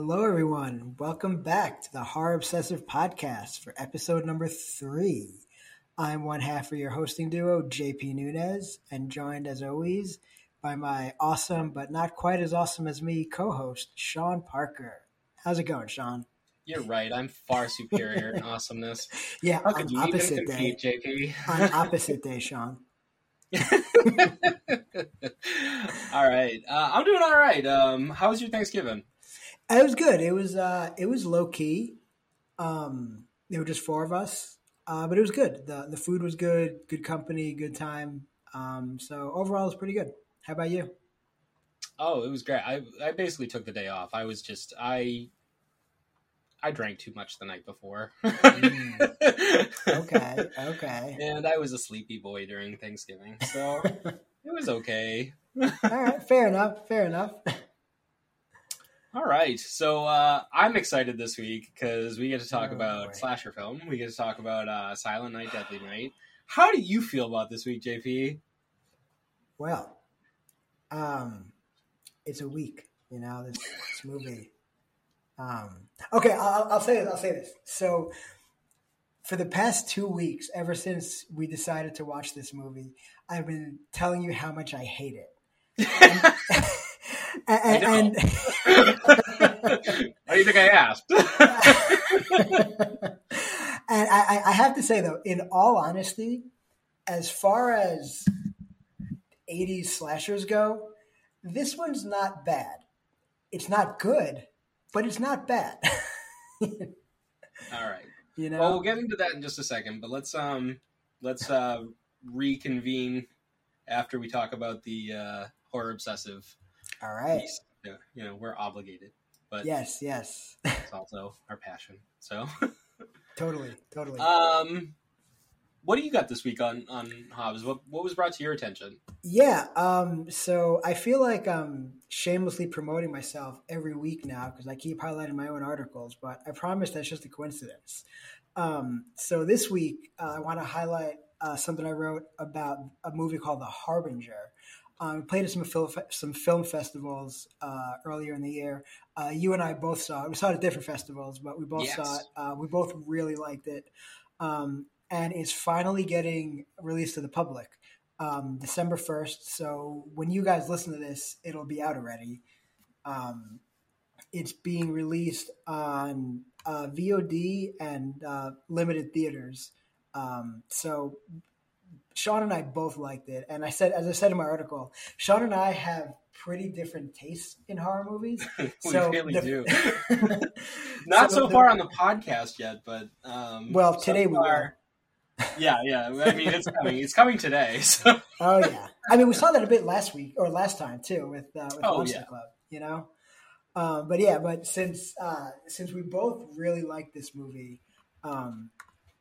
Hello, everyone. Welcome back to the Horror Obsessive Podcast for episode number three. I'm one half of your hosting duo, JP Nunez, and joined as always by my awesome, but not quite as awesome as me, co host, Sean Parker. How's it going, Sean? You're right. I'm far superior in awesomeness. Yeah, How on opposite compete, day. JP? On opposite day, Sean. all right. Uh, I'm doing all right. Um, how was your Thanksgiving? It was good. It was uh, it was low key. Um, there were just four of us, uh, but it was good. the The food was good, good company, good time. Um, so overall, it was pretty good. How about you? Oh, it was great. I I basically took the day off. I was just I I drank too much the night before. Okay, okay. And I was a sleepy boy during Thanksgiving, so it was okay. All right, fair enough. Fair enough. All right, so uh, I'm excited this week because we get to talk Oh, about boy. slasher film. We get to talk about uh, Silent Night, Deadly Night. How do you feel about this week, JP? Well, um, it's a week. You know this, this movie. Um, okay, I'll, I'll say this. I'll say this. So, for the past two weeks, ever since we decided to watch this movie, I've been telling you how much I hate it. and, and, How do you think I asked? and I, I have to say though, in all honesty, as far as '80s slashers go, this one's not bad. It's not good, but it's not bad. All right. you know. Well, we'll get into that in just a second, but let's um let's uh reconvene after we talk about the uh, horror obsessive all right. Yeah, you know, we're obligated, but Yes. Yes. it's also our passion. So, totally. Totally. um, what do you got this week on on Hobbs? What what was brought to your attention? Yeah. Um, so I feel like I'm shamelessly promoting myself every week now because I keep highlighting my own articles, but I promise that's just a coincidence. Um, so this week, uh, I want to highlight uh, something I wrote about a movie called The Harbinger. Um, we played at some film, some film festivals uh, earlier in the year. Uh, you and I both saw it. We saw it at different festivals, but we both Yes. saw it. Uh, we both really liked it. Um, and it's finally getting released to the public um, December 1st. So when you guys listen to this, it'll be out already. Um, it's being released on uh, VOD and uh, limited theaters. Um, so Sean and I both liked it. And I said, as I said in my article, Sean and I have pretty different tastes in horror movies. we So really the- do. Not so, the- far on the podcast yet, but um, Well, so today we are. Yeah, yeah. I mean, it's coming. It's coming today. So Oh yeah, I mean we saw that a bit last week or last time too with uh, with Oh, Monster yeah. Club, you know. Um, but yeah, but since uh, since we both really like this movie, um,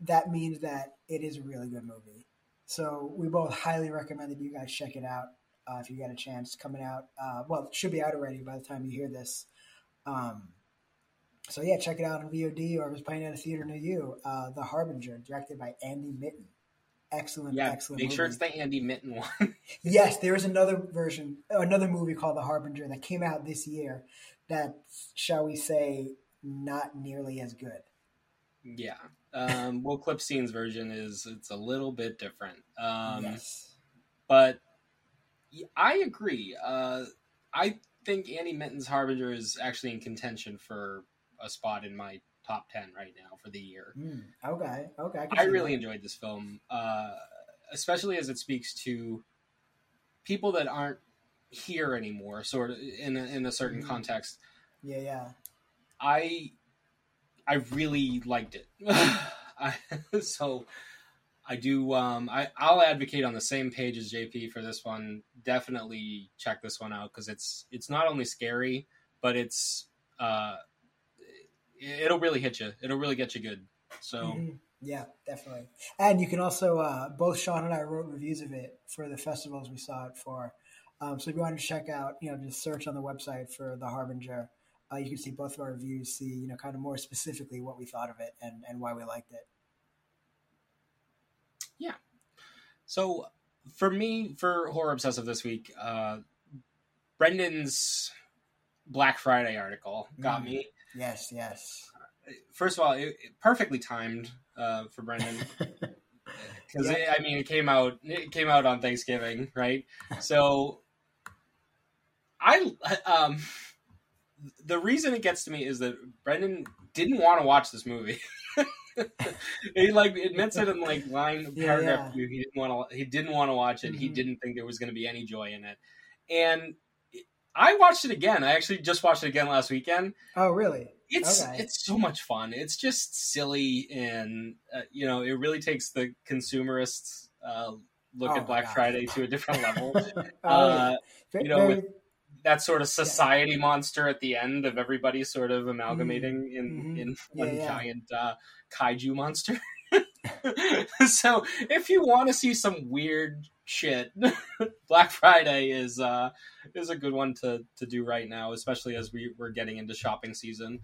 that means that it is a really good movie. So we both highly recommend that you guys check it out uh, if you get a chance. Coming out, uh, well, it should be out already by the time you hear this. Um, so yeah, check it out on VOD or if it's playing at a theater near you. Uh, the Harbinger, directed by Andy Mitton. Excellent, yeah, excellent. make sure it's the Andy Mitton one. Yes, there is another version, another movie called The Harbinger that came out this year. That shall we say, not nearly as good. yeah. Um, Will Klipstine's version is it's a little bit different. Um, yes. but I agree. Uh, I think Andy Mitton's Harbinger is actually in contention for a spot in my top ten right now for the year. Mm, okay. Okay. can I really that. enjoyed this film, uh, especially as it speaks to people that aren't here anymore, sort of in a, in a certain Mhm. context. Yeah. Yeah. I I really liked it. I, so I do. Um, I I'll advocate on the same page as JP for this one. Definitely check this one out because it's it's not only scary, but it's uh, it- it'll really hit you. It'll really get you good. So Mhm. Yeah, definitely. And you can also uh, both Sean and I wrote reviews of it for the festivals we saw it for. Um, so if you want to check out, you know, just search on the website for The Harbinger. Uh, you can see both of our reviews, see, you know, kind of more specifically what we thought of it and, and why we liked it. Yeah. So for me, for horror obsessive this week, uh, Brendan's Black Friday article got Mm. me. Yes, yes. First of all, it, it perfectly timed uh, for Brendan because Yeah. I mean it came out it came out on Thanksgiving, right? So I um the reason it gets to me is that Brendan didn't want to watch this movie. he like admits it in like line paragraph yeah. two. He didn't want to. He didn't want to watch it. He Mhm. didn't think there was going to be any joy in it. And I watched it again. I actually just watched it again last weekend. oh, really? It's Okay. it's so much fun. It's just silly, and uh, you know, it really takes the consumerist uh, look Oh at Black God. Friday to a different level. Oh, uh, yeah. You know, very- with that sort of society monster at the end of everybody sort of amalgamating in Mhm. in Yeah, one yeah. giant uh, kaiju monster. so if you want to see some weird shit, Black Friday is uh, is a good one to to do right now, especially as we we're getting into shopping season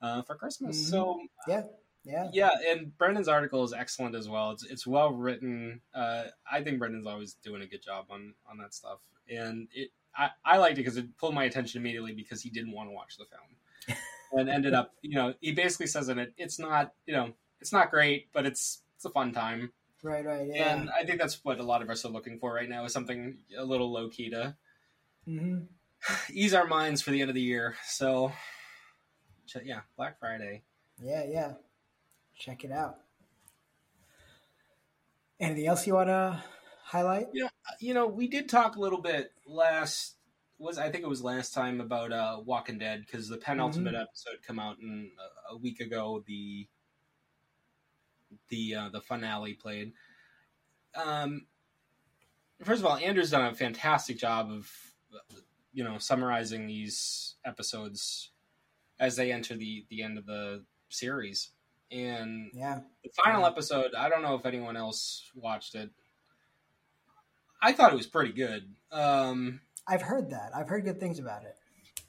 uh, for Christmas. Mhm. So yeah. yeah. yeah, and Brendan's article is excellent as well. It's it's well written. Uh, I think Brendan's always doing a good job on on that stuff, and it I, I liked it because it pulled my attention immediately because he didn't want to watch the film, and ended up you know he basically says in it it's not you know it's not great, but it's it's a fun time, Right, right. Yeah. and I think that's what a lot of us are looking for right now is something a little low key to hmm ease our minds for the end of the year. So yeah, Black Friday. Yeah, yeah. Check it out. Anything else you want to highlight? you know, we did talk a little bit last was I think it was last time about uh Walking Dead because the penultimate episode come out in a, a week ago. The the uh, the finale played. Um, first of all, Andrew's done a fantastic job of you know summarizing these episodes as they enter the the end of the series. And Yeah. the final episode, I don't know if anyone else watched it. I thought it was pretty good. Um, I've heard that. I've heard good things about it.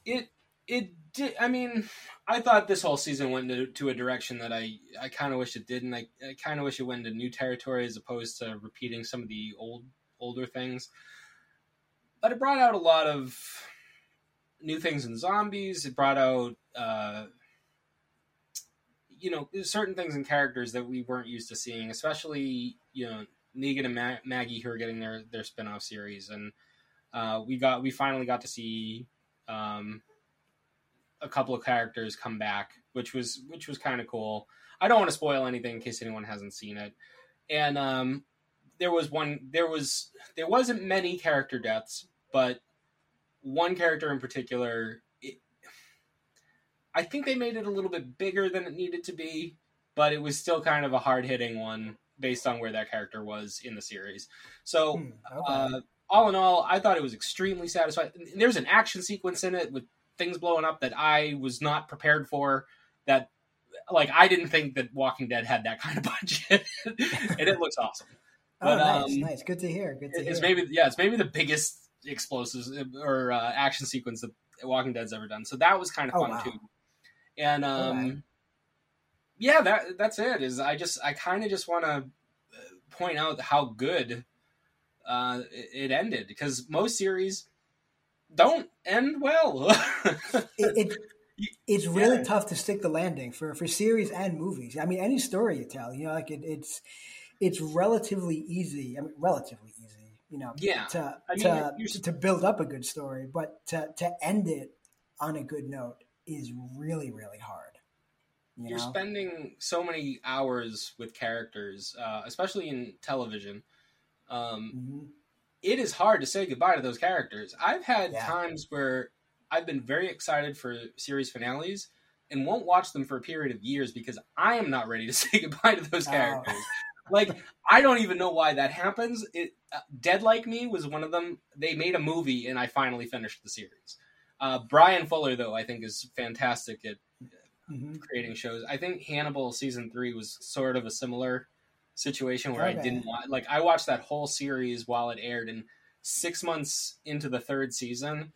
it it did. I mean, I thought this whole season went to, to a direction that I I kind of wish it didn't. I, I kind of wish it went into new territory as opposed to repeating some of the old older things. But it brought out a lot of new things in zombies. It brought out. Uh, you know, certain things and characters that we weren't used to seeing, especially you know Negan and Ma- Maggie who are getting their their spin off series, and uh, we got we finally got to see um, a couple of characters come back, which was which was kind of cool. I don't want to spoil anything in case anyone hasn't seen it, and um, there was one there was there wasn't many character deaths, but one character in particular. I think they made it a little bit bigger than it needed to be, but it was still kind of a hard hitting one based on where that character was in the series. So, Hmm, okay. uh, all in all, I thought it was extremely satisfying. There's an action sequence in it with things blowing up that I was not prepared for. That, like, I didn't think that Walking Dead had that kind of budget, and it looks awesome. oh, nice, um, nice. Good to hear. Good to It's hear. maybe yeah, it's maybe the biggest explosives or uh, action sequence that Walking Dead's ever done. So that was kind of Oh, fun wow. too. And um. Yeah, that that's it. Is I just I kind of just want to point out how good uh, it, it ended because most series don't end well. it, it it's really Yeah. tough to stick the landing for for series and movies. I mean, any story you tell, you know, like it, it's it's relatively easy. I mean, relatively easy, you know, yeah, to I mean, to you're- to build up a good story, but to to end it on a good note is really really hard. You you're know? spending so many hours with characters, uh, especially in television. Um, Mhm. it is hard to say goodbye to those characters. I've had Yeah. times where I've been very excited for series finales and won't watch them for a period of years because I am not ready to say goodbye to those Oh. characters. like I don't even know why that happens. It uh, Dead Like Me was one of them. They made a movie and I finally finished the series. Uh, Bryan Fuller though I think is fantastic at Mhm. creating shows. I think Hannibal season three was sort of a similar situation where I didn't want like I watched that whole series while it aired, and six months into the third season,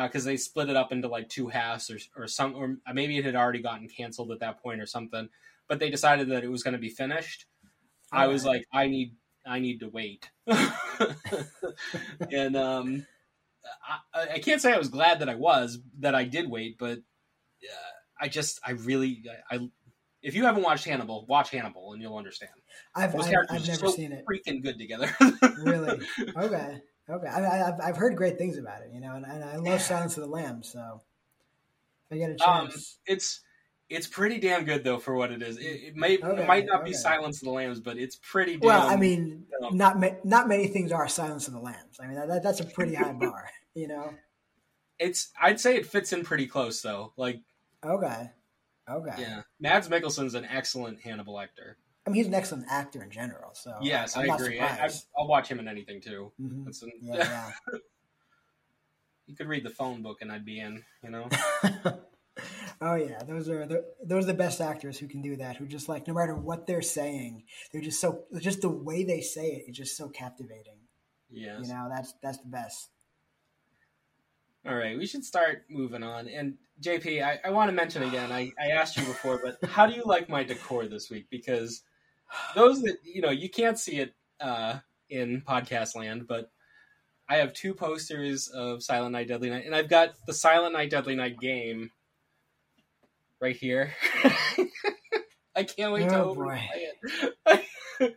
because they split it up into like two halves or or some or maybe it had already gotten canceled at that point or something, but they decided that it was going to be finished. I was like, I need I need to wait, and um, I, I can't say I was glad that I was that I did wait, but uh, I just I really I, I if you haven't watched Hannibal, watch Hannibal and you'll understand. I've, I've, I've never so seen it. freaking good together. Really? Okay. Okay. I, I, I've, I've heard great things about it, you know, and, and I love Yeah. Silence of the Lambs, so if I get a Um, chance. it's it's pretty damn good though for what it is. It, it may Okay, it might not be. Silence of the Lambs, but it's pretty. Damn, well, I mean, um, not ma- not many things are Silence of the Lambs. I mean, that, that's a pretty high bar, you know. it's I'd say it fits in pretty close though. Like, Okay. Okay. yeah, Mads Mikkelsen's an excellent Hannibal actor. I mean, he's an excellent actor in general. So yes, I'm I agree. I, I, surprised. I'll watch him in anything too. Mhm. That's an, Yeah, yeah. you could read the phone book and I'd be in. You know. oh yeah, those are the, those are the best actors who can do that. Who just like no matter what they're saying, they're just so just the way they say it is just so captivating. Yes. You know, that's that's the best. All right, we should start moving on. And JP, I, I want to mention again, I, I asked you before, but how do you like my decor this week? Because those that, you know, you can't see it uh, in podcast land, but I have two posters of Silent Night, Deadly Night, and I've got the Silent Night, Deadly Night game right here. I can't wait to Oh, open boy. it.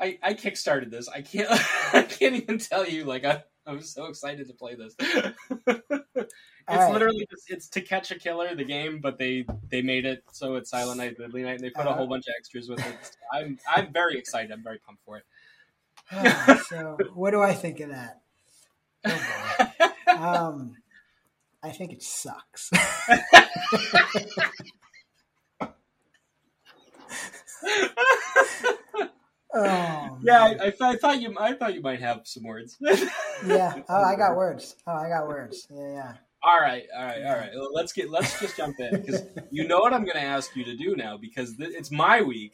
I, I kickstarted this. I can't I can't even tell you like I I'm so excited to play this. it's right. literally just it's to catch a killer the game, but they they made it so it's Silent Night, Deadly Night, and they put a Uh-huh. whole bunch of extras with it. I'm I'm very excited. I'm very pumped for it. so, what do I think of that? Oh. Um, I think it sucks. oh, yeah. I, I, I thought you I thought you might have some words. yeah. Oh, I got words. Oh, I got words. Yeah, yeah. All right, all right, all right. Well, let's get let's just jump in because you know what I'm going to ask you to do now because th- it's my week.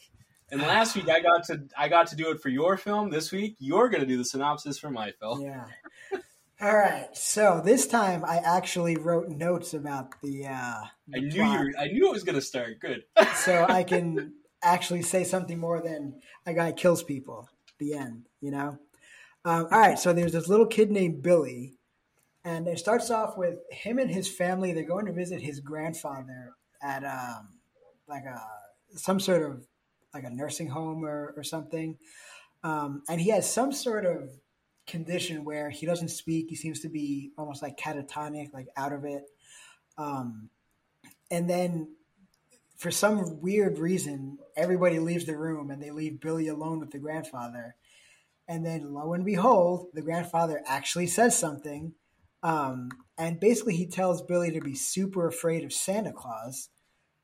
And last week I got to I got to do it for your film. This week you're going to do the synopsis for my film. Yeah. All right. So this time I actually wrote notes about the. Uh, I knew plot. you. Were, I knew it was going to start good. so I can actually say something more than a guy kills people. The end, you know. Um, all right, so there's this little kid named Billy, and it starts off with him and his family. They're going to visit his grandfather at um, like a some sort of like a nursing home or, or something, um, and he has some sort of condition where he doesn't speak. He seems to be almost like catatonic, like out of it. Um, and then for some weird reason, everybody leaves the room and they leave Billy alone with the grandfather. And then, lo and behold, the grandfather actually says something. Um, and basically, he tells Billy to be super afraid of Santa Claus.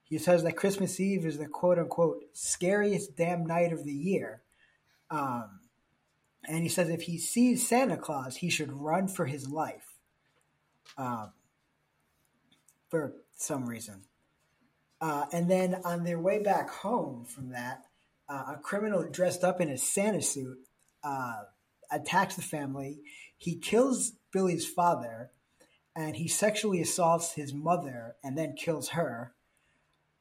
He says that Christmas Eve is the quote unquote scariest damn night of the year. Um, and he says if he sees Santa Claus, he should run for his life. Um, for some reason. Uh, and then on their way back home from that, uh, a criminal dressed up in a Santa suit uh, attacks the family. He kills Billy's father, and he sexually assaults his mother and then kills her.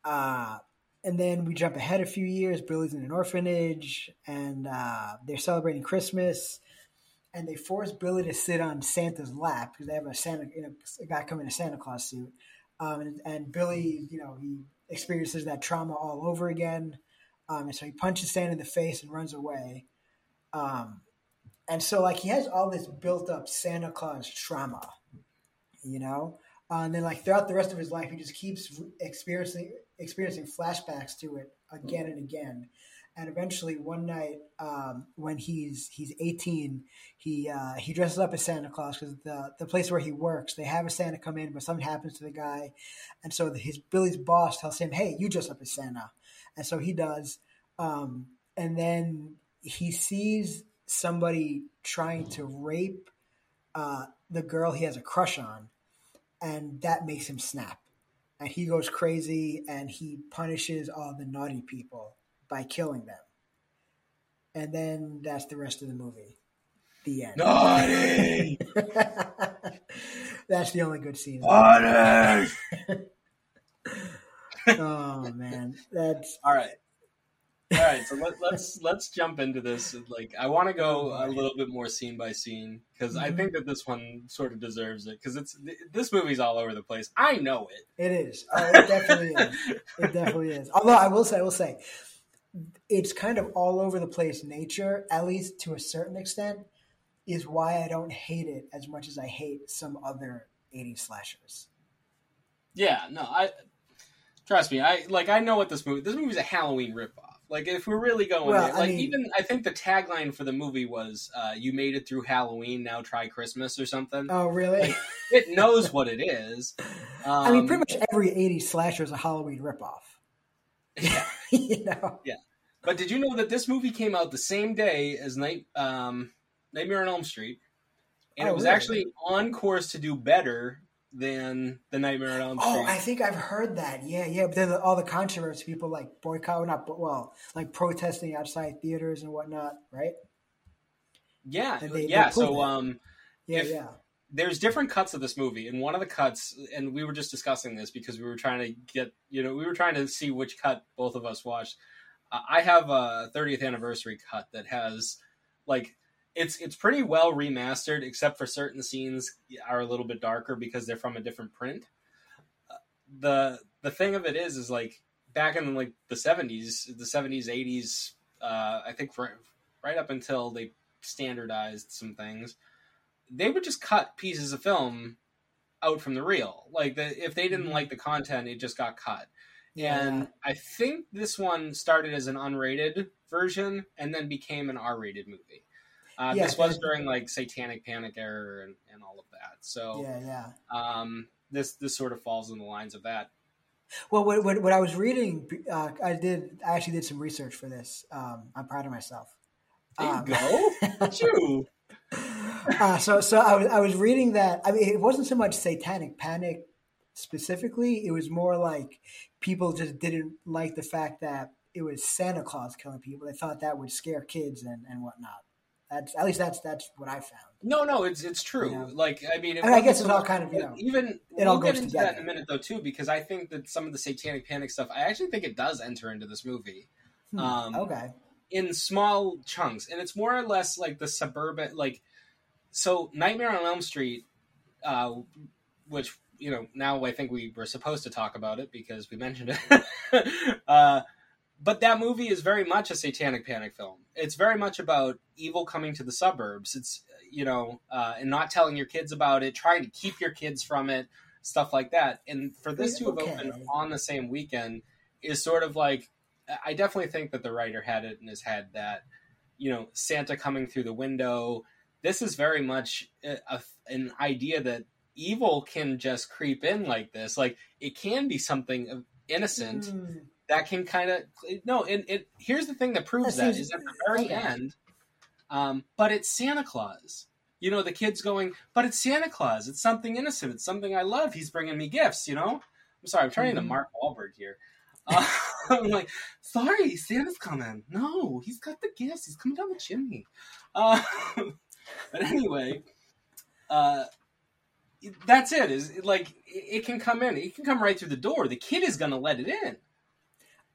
Uh, and then we jump ahead a few years. Billy's in an orphanage, and uh, they're celebrating Christmas. And they force Billy to sit on Santa's lap because they have a Santa, you know, a guy come in a Santa Claus suit. Um, and, and Billy, you know, he experiences that trauma all over again. Um, and so he punches Santa in the face and runs away. Um, and so, like, he has all this built up Santa Claus trauma, you know? Uh, and then, like, throughout the rest of his life, he just keeps experiencing experiencing flashbacks to it again and again. And eventually, one night, um, when he's he's 18, he uh, he dresses up as Santa Claus because the the place where he works, they have a Santa come in, but something happens to the guy, and so his Billy's boss tells him, "Hey, you dress up as Santa," and so he does. Um, and then he sees somebody trying to rape uh, the girl he has a crush on, and that makes him snap, and he goes crazy and he punishes all the naughty people by killing them. And then that's the rest of the movie. The end. Naughty, that's the only good scene. naughty. oh man, that's All right. All right, so let, let's let's jump into this. Like, I want to go a little bit more scene by scene because I Mhm. think that this one sort of deserves it because it's this movie's all over the place. I know it. It is. Oh, it definitely is. It definitely is. Although I will say, I will say, it's kind of all over the place nature, at least to a certain extent, is why I don't hate it as much as I hate some other 80s slashers. Yeah, no, I trust me. I like I know what this movie. This movie's a Halloween ripoff. Like if we're really going Well, there, I like mean- even I think the tagline for the movie was uh, "You made it through Halloween, now try Christmas" or something. Oh, really? Like, it knows what it is. Um, I mean, pretty much every 80s slasher is a Halloween ripoff. Yeah. you know? But did you know that this movie came out the same day as Night um, Nightmare on Elm Street, and Oh, it was really? actually on course to do better than the Nightmare on Elm Street. Oh, I think I've heard that. Yeah, yeah. But then the- all the controversy, people like boycott, not bo- well, like protesting outside theaters and whatnot, right? yeah, they- they yeah. pulled So um, Yeah, If- yeah. There's different cuts of this movie, and one of the cuts, and we were just discussing this because we were trying to get, you know, we were trying to see which cut both of us watched. I have a 30th anniversary cut that has, like, it's it's pretty well remastered, except for certain scenes are a little bit darker because they're from a different print. Uh, the The thing of it is, is like back in like the 70s, the 70s, 80s, uh, I think for, right up until they standardized some things they would just cut pieces of film out from the reel. Like the, if they didn't Mhm. like the content, it just got cut. Yeah. And I think this one started as an unrated version and then became an R-rated movie. Uh, Yeah, this was during like Satanic Panic era and, and all of that. So yeah, yeah. um, this this sort of falls in the lines of that. Well, what, what, what I was reading, uh, I did. I actually did some research for this. Um, I'm proud of myself. There you Um, go. You. Uh, so, so I was, I was reading that. I mean, it wasn't so much satanic panic specifically. It was more like people just didn't like the fact that it was Santa Claus killing people. They thought that would scare kids and, and whatnot. That's at least that's that's what I found. No, no, it's it's true. Yeah. like I mean, it And I guess it's all kind of, you know, even it we'll all get goes into that in a minute though too, because I think that some of the Satanic Panic stuff, I actually think it does enter into this movie Hmm, Um, okay. in small chunks, and it's more or less like the suburban, like so Nightmare on Elm Street, uh, which you know now I think we were supposed to talk about it because we mentioned it. uh, but that movie is very much a satanic panic film. It's very much about evil coming to the suburbs. It's you know, uh, and not telling your kids about it, trying to keep your kids from it, stuff like that. And for this to have Okay. opened on the same weekend is sort of like I definitely think that the writer had it in his head that you know Santa coming through the window. This is very much a, a, an idea that evil can just creep in like this. Like it can be something innocent Hmm. that can kind of no. And it here's the thing that proves That that seems- is at the very okay. end. Um, but it's Santa Claus. You know, the kids going, but it's Santa Claus. It's something innocent. It's something I love. He's bringing me gifts. You know. I'm sorry. I'm turning to Mhm. Mark Wahlberg here. Uh, I'm like, sorry, Santa's coming. No, he's got the gifts. He's coming down the chimney. Uh, but anyway, uh, that's it. Is like it, can come in. It can come right through the door. The kid is going to let it in.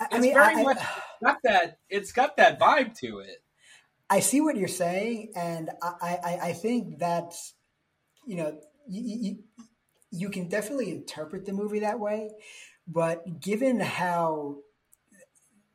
I, I It's mean, very I, much got that. It's got that vibe to it. I see what you're saying, and I, I, I think that's, you know, you, you, you can definitely interpret the movie that way, but given how,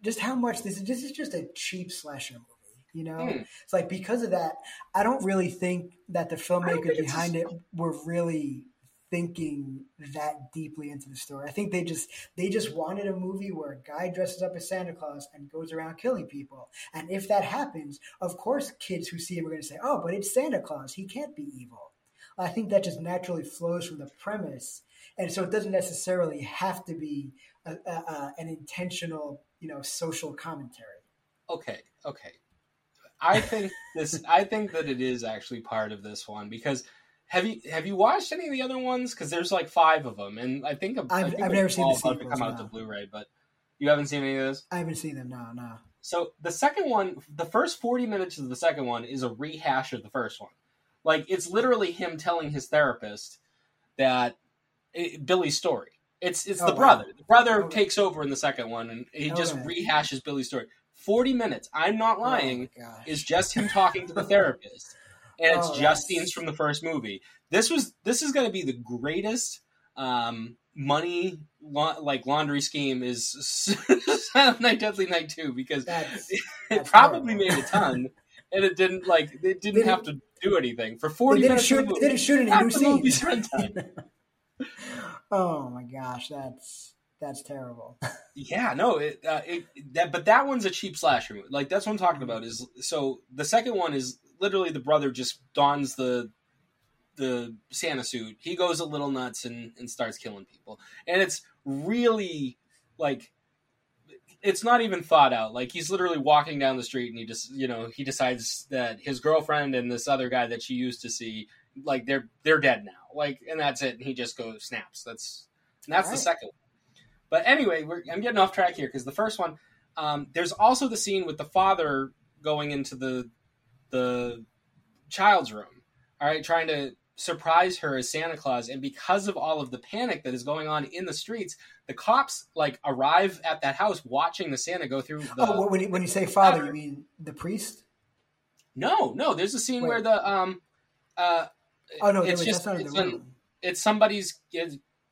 just how much this is, this is just a cheap slasher movie. You know, Hmm. it's like because of that, I don't really think that the filmmakers behind a- it were really thinking that deeply into the story. I think they just they just wanted a movie where a guy dresses up as Santa Claus and goes around killing people. And if that happens, of course kids who see him are going to say, "Oh, but it's Santa Claus. He can't be evil." I think that just naturally flows from the premise. And so it doesn't necessarily have to be a, a, a, an intentional, you know, social commentary. Okay, okay. I think this. I think that it is actually part of this one because have you have you watched any of the other ones? Because there's like five of them, and I think I I've- think I've never seen the sequels, come out no. to Blu-ray, but you haven't seen any of those. I haven't seen them. No, no. So the second one, the first forty minutes of the second one is a rehash of the first one. Like it's literally him telling his therapist that it, Billy's story. It's it's Oh, the wow. brother. The brother Okay. takes over in the second one, and he just rehashes Billy's story. 40 minutes. I'm not lying. Oh is just him talking to the therapist, and it's Oh, just scenes from the first movie. This was this is going to be the greatest um, money la- like laundry scheme is Silent Night Deadly Night two because That's, it that's probably horrible. made a ton, and it didn't like it didn't They have to do anything for forty didn't minutes. shoot. the They didn't shoot any new scenes. oh my gosh, that's that's terrible. Yeah, no, it, uh, it that but that one's a cheap slasher movie. Like that's what I'm talking about. Is so the second one is literally the brother just dons the the Santa suit. He goes a little nuts and and starts killing people, and it's really like it's not even thought out. Like he's literally walking down the street and he just you know he decides that his girlfriend and this other guy that she used to see like they're they're dead now. Like and that's it. And he just goes snaps. That's and that's the second one. But anyway, we're, I'm getting off track here because the first one, um, there's also the scene with the father going into the the child's room, all right, trying to surprise her as Santa Claus, and because of all of the panic that is going on in the streets, the cops like arrive at that house watching the Santa go through. The, oh, when you, when you say father, you mean the priest? no, no, there's a scene Wait. where the um, uh, Oh no, it's just that's not in it's, an- it's somebody's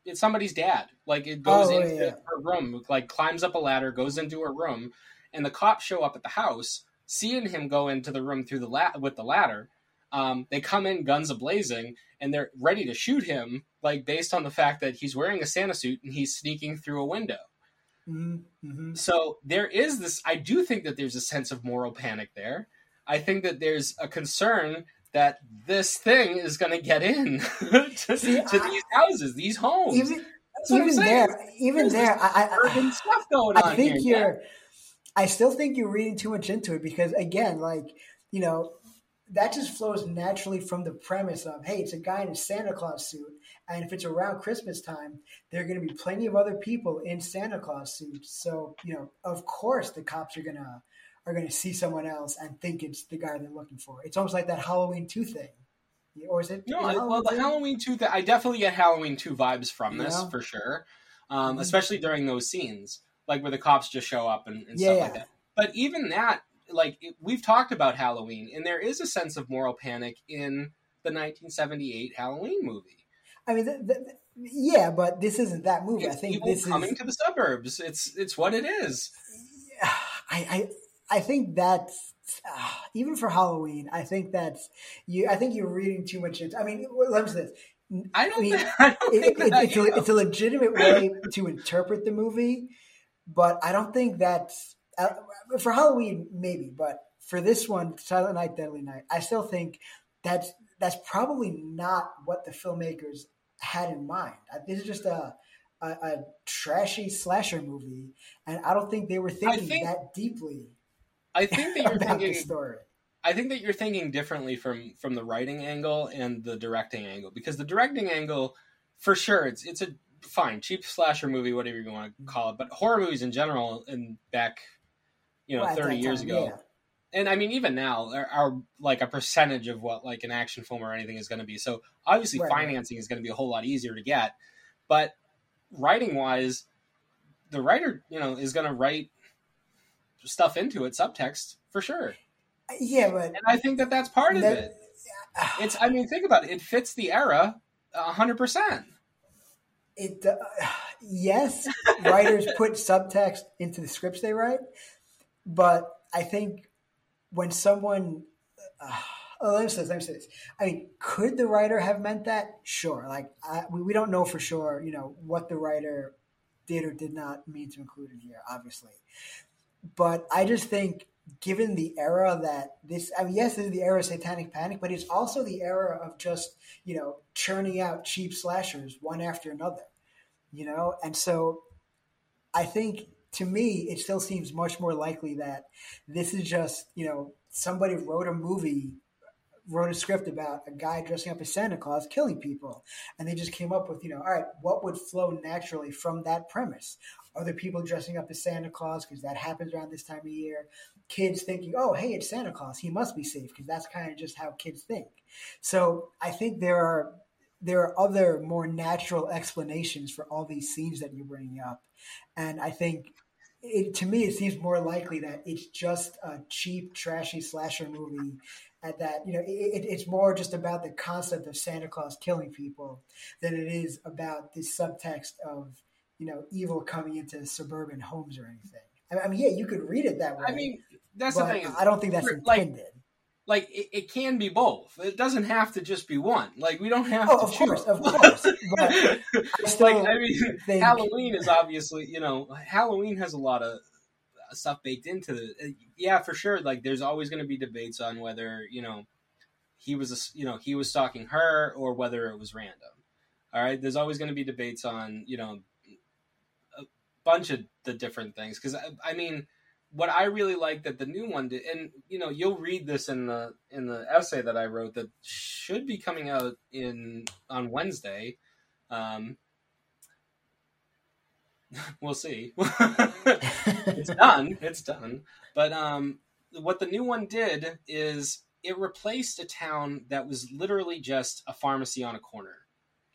it's, somebody's dad. Like it goes Oh, into yeah, her room, like climbs up a ladder, goes into her room, and the cops show up at the house, seeing him go into the room through the la- with the ladder. Um, they come in guns ablazing, and they're ready to shoot him, like based on the fact that he's wearing a Santa suit and he's sneaking through a window. Mm-hmm. So there is this. I do think that there's a sense of moral panic there. I think that there's a concern that this thing is going to get in to, See, to I- these houses, these homes. Even That's what I'm even saying. there, even There's there, I, I, stuff going I on think here. you're. I still think you're reading too much into it because, again, like you know, that just flows naturally from the premise of, hey, it's a guy in a Santa Claus suit, and if it's around Christmas time, there are going to be plenty of other people in Santa Claus suits. So you know, of course, the cops are gonna are gonna see someone else and think it's the guy they're looking for. It's almost like that Halloween two thing, or is it? No, is it well, the Halloween two. thing, I definitely get Halloween two vibes from this Yeah. for sure, um, Mhm. especially during those scenes, like where the cops just show up and, and Yeah, stuff like that. But even that, like it, we've talked about Halloween, and there is a sense of moral panic in the 1978 Halloween movie. I mean, th- th- yeah, but this isn't that movie. It's I think people this coming is. to the suburbs. It's it's what it is. I, I I think that's uh, even for Halloween. I think that's you. I think you're reading too much into. I mean, let me say this. I don't. mean, think, I don't It, think it, that, it's, a, it's a legitimate way to interpret the movie, but I don't think that's uh, for Halloween. Maybe, but for this one, Silent Night, Deadly Night, I still think that's that's probably not what the filmmakers had in mind. Uh, This is just a a, a trashy slasher movie, and I don't think they were thinking think- that deeply I think that you're thinking. story. I think that you're thinking differently from from the writing angle and the directing angle because the directing angle, for sure, it's it's a fine cheap slasher movie, whatever you want to call it, but horror movies in general, and back, you know, Well, thirty years time, ago, yeah. and I mean even now are, are like a percentage of what like an action film or anything is going to be. So obviously Right, financing is going to be a whole lot easier to get, but writing wise, the writer you know is going to write stuff into it, subtext for sure. Yeah, but And I think that that's part of That- it. It's, I mean, think about it. It fits the era hundred percent. it uh, yes writers put subtext into the scripts they write but i think when someone uh, oh, let me say this let me say this i mean could the writer have meant that sure like I, we, we don't know for sure you know what the writer did or did not mean to include in here obviously but i just think given the era that this i mean yes this is the era of satanic panic but it's also the era of just you know churning out cheap slashers one after another you know? And so i think to me it still seems much more likely that this is just you know somebody wrote a movie wrote a script about a guy dressing up as santa claus killing people. And they just came up with you know all right what would flow naturally from that premise? Other people dressing up as santa claus? Because that happens around this time of year. Kids thinking oh hey it's santa claus. He must be safe because that's kind of just how kids think. So i think there are there are other more natural explanations for all these scenes that you're bringing up. And i think it, to me, it seems more likely that it's just a cheap, trashy slasher movie. At that you know, it, it's more just about the concept of Santa Claus killing people than it is about this subtext of you know evil coming into suburban homes or anything. I mean, yeah, you could read it that way. I mean, that's the thing. I don't think that's intended. Like, like it, it, can be both. It doesn't have to just be one. Like we don't have oh, to of choose. course, of course. But I like I mean, think... Halloween is obviously you know Halloween has a lot of stuff baked into it. Uh, yeah, for sure. Like there's always going to be debates on whether you know he was a, you know he was stalking her or whether it was random. All right, there's always going to be debates on you know a bunch of the different things because I, uh, I mean what I really like that the new one did, and you know, you'll read this in the in the essay that I wrote that should be coming out in on Wednesday. Um, we'll see. it's done. It's done. But um, what the new one did is it replaced a town that was literally just a pharmacy on a corner,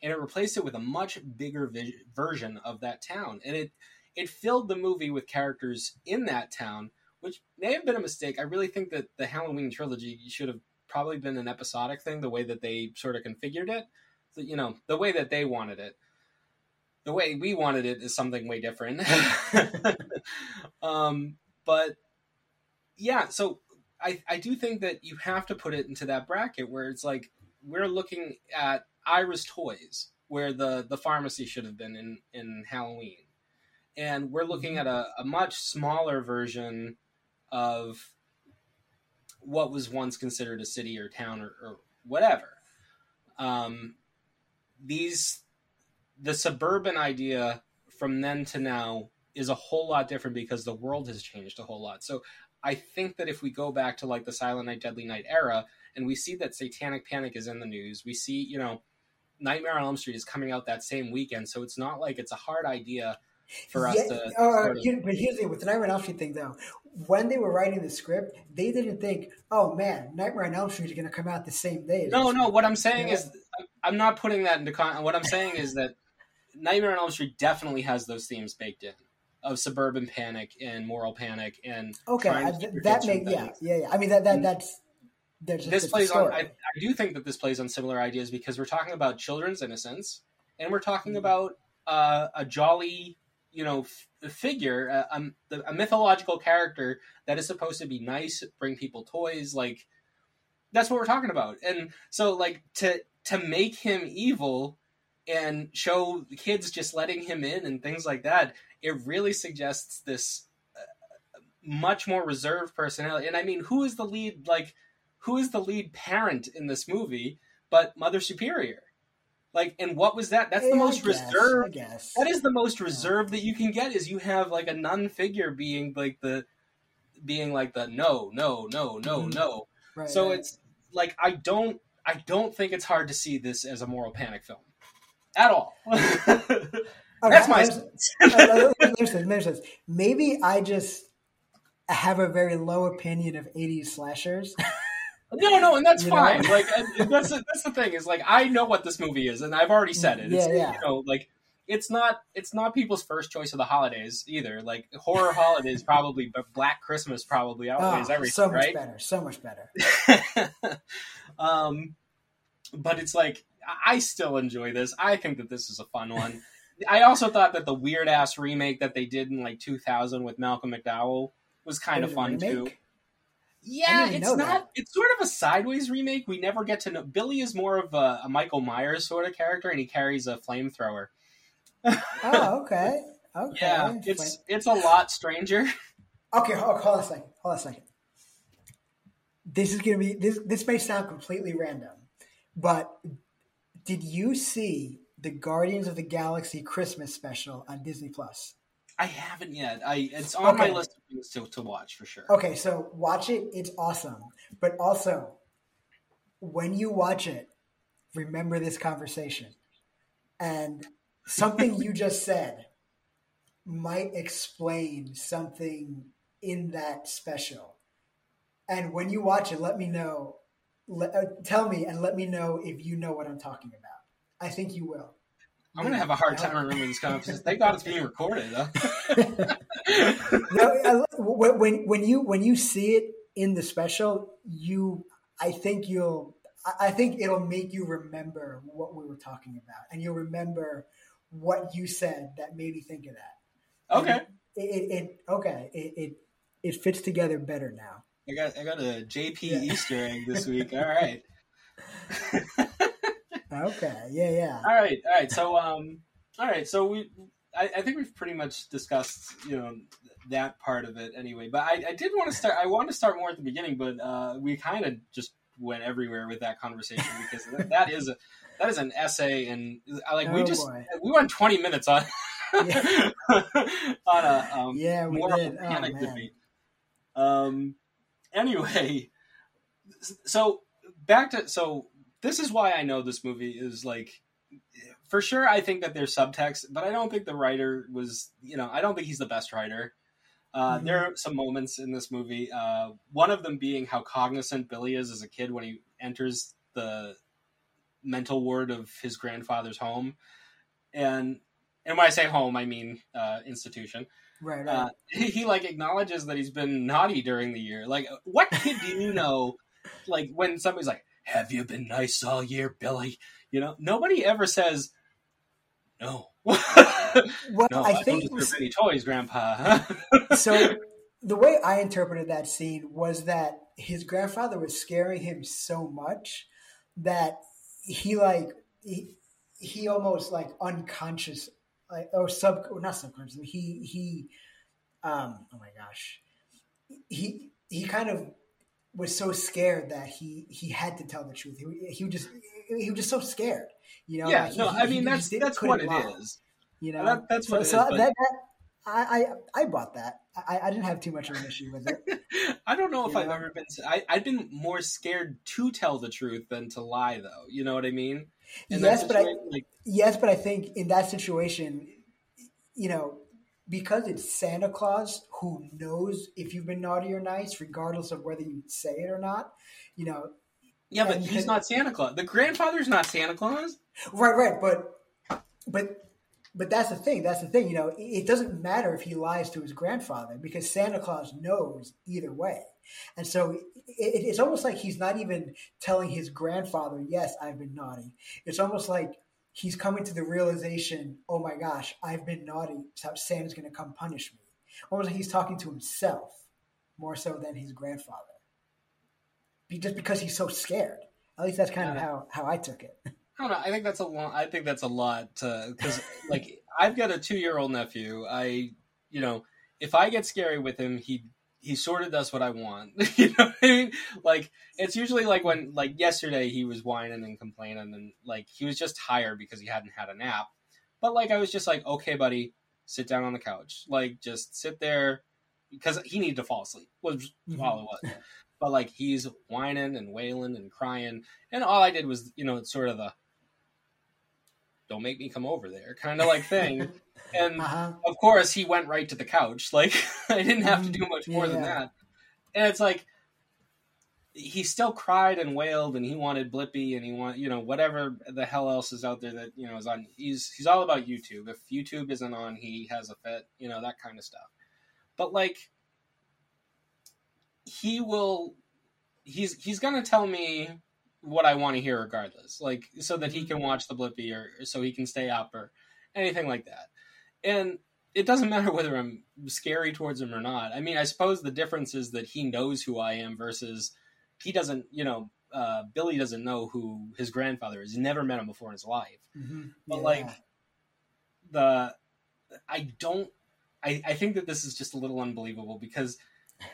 and it replaced it with a much bigger vi- version of that town, and it it filled the movie with characters in that town, which may have been a mistake. I really think that the Halloween trilogy should have probably been an episodic thing, the way that they sort of configured it. So, you know, the way that they wanted it. The way we wanted it is something way different. um, but yeah, so I, I do think that you have to put it into that bracket where it's like we're looking at Ira's toys, where the, the pharmacy should have been in, in Halloween and we're looking at a, a much smaller version of what was once considered a city or town or, or whatever. Um, these the suburban idea from then to now is a whole lot different because the world has changed a whole lot. So I think that if we go back to like the Silent Night, Deadly Night era, and we see that Satanic Panic is in the news, we see you know Nightmare on Elm Street is coming out that same weekend, so it's not like it's a hard idea for us yeah, to. Uh, here, but here's the with the Nightmare on Elm Street thing though. When they were writing the script, they didn't think, "Oh man, Nightmare on Elm Street is going to come out the same day." No, no. What I'm saying is, I'm not putting that into con. What I'm saying is that Nightmare on Elm Street definitely has those themes baked in of suburban panic and moral panic and okay, I, that makes yeah, yeah, yeah. I mean that that that's. This plays on. I, I do think that this plays on similar ideas because we're talking about children's innocence, and we're talking mm-hmm. about uh, a jolly you know f- figure uh, um, a, a, a, mythological character that is supposed to be nice bring people toys like that's what we're talking about. And so like to to make him evil and show the kids just letting him in and things like that it really suggests this uh, uh, much more reserved personality. And i mean who is the lead like who is the lead parent in this movie but mother superior like, and what was that? That's the most guess, reserved. That is the most reserved that you can get. Is you have like a nun figure being like the, being like the no, no, no, no, mm-hmm. no. Right, so right. it's like I don't, I don't think it's hard to see this as a moral panic film, at all. That's my. sense. Maybe I just have a very low opinion of '80s slashers. No, no, and that's you fine. Know? Like that's that's the thing is like I know what this movie is, and I've already said it. It's, yeah, yeah. You know, like it's not it's not people's first choice of the holidays either. Like horror holidays probably, but Black Christmas probably outweighs oh, everything. So much right? better. So much better. um, but it's like I still enjoy this. I think that this is a fun one. I also thought that the weird ass remake that they did in like 2000 with Malcolm McDowell was kind of fun too. Yeah, it's not. That. It's sort of a sideways remake. We never get to know. Billy is more of a, a Michael Myers sort of character, and he carries a flamethrower. oh, okay. Okay. Yeah, it's it's a lot stranger. Okay, hold, hold on a second. Hold on a second. This is gonna be this. This may sound completely random, but did you see the Guardians of the Galaxy Christmas special on Disney Plus? I haven't yet. I it's on okay. my list of things to, to watch for sure. Okay, so watch it. It's awesome. But also, when you watch it, remember this conversation. And something you just said might explain something in that special. And when you watch it, let me know. Let, uh, tell me and let me know if you know what I'm talking about. I think you will. I'm gonna have a hard time remembering these conversations. Thank God it's being recorded. Huh? no, when when you when you see it in the special, you I think you'll I think it'll make you remember what we were talking about, and you'll remember what you said that made me think of that. Okay. It, it, it okay. It, it it fits together better now. I got I got a JP yeah. Easter egg this week. All right. okay. Yeah. Yeah. All right. All right. So um. All right. So we. I, I think we've pretty much discussed, you know, that part of it anyway. But I, I did want to start. I wanted to start more at the beginning, but uh, we kind of just went everywhere with that conversation because that, that is a that is an essay, and I like we oh, just boy. we went twenty minutes on yeah. on a um, yeah we did. Oh, debate. Um. Anyway, so back to so this is why I know this movie is like for sure. I think that there's subtext, but I don't think the writer was. You know, I don't think he's the best writer. Uh, mm-hmm. There are some moments in this movie. Uh, one of them being how cognizant Billy is as a kid when he enters the mental ward of his grandfather's home, and and when I say home, I mean uh, institution. Right. right. Uh, he, he, like acknowledges that he's been naughty during the year. Like, what kid do you know? Like when somebody's like, "Have you been nice all year, Billy?" You know, nobody ever says no. well, no, I, I think don't was, any toys, Grandpa. so the way I interpreted that scene was that his grandfather was scaring him so much that he like he, he almost like unconscious like or sub or not subconscious he he um oh my gosh he he kind of was so scared that he he had to tell the truth he, he was just he was just so scared you know yeah like no he, i mean that's that's what it is you know that, that's what so, so that, that, I, I I bought that. I, I didn't have too much of an issue with it. I don't know if you I've know? ever been. I, I've been more scared to tell the truth than to lie, though. You know what I mean? In yes, but I like, yes, but I think in that situation, you know, because it's Santa Claus who knows if you've been naughty or nice, regardless of whether you say it or not. You know. Yeah, but he's not Santa Claus. The grandfather's not Santa Claus. Right, right, but but but that's the thing. That's the thing. You know, it doesn't matter if he lies to his grandfather because Santa Claus knows either way. And so it's almost like he's not even telling his grandfather, "Yes, I've been naughty." It's almost like he's coming to the realization, "Oh my gosh, I've been naughty. So Santa's going to come punish me." Almost like he's talking to himself more so than his grandfather, just because he's so scared. At least that's kind of how how I took it. I don't know. I think that's a lot. I think that's a lot because, like, I've got a two-year-old nephew. I, you know, if I get scary with him, he he sort of does what I want. you know what I mean? Like, it's usually like when, like, yesterday he was whining and complaining, and like he was just tired because he hadn't had a nap. But like, I was just like, okay, buddy, sit down on the couch. Like, just sit there because he needed to fall asleep. Was mm-hmm. all it was. But like, he's whining and wailing and crying, and all I did was, you know, sort of the don't make me come over there kind of like thing and uh-huh. of course he went right to the couch like i didn't have to do mm-hmm. much more yeah. than that and it's like he still cried and wailed and he wanted blippi and he want you know whatever the hell else is out there that you know is on he's he's all about youtube if youtube isn't on he has a fit you know that kind of stuff but like he will he's he's gonna tell me what I want to hear regardless, like so that he can mm-hmm. watch the Blippi or so he can stay up or anything like that. And it doesn't matter whether I'm scary towards him or not. I mean, I suppose the difference is that he knows who I am versus he doesn't, you know, uh, Billy doesn't know who his grandfather is. He never met him before in his life. Mm-hmm. But yeah. like the, I don't, I, I think that this is just a little unbelievable because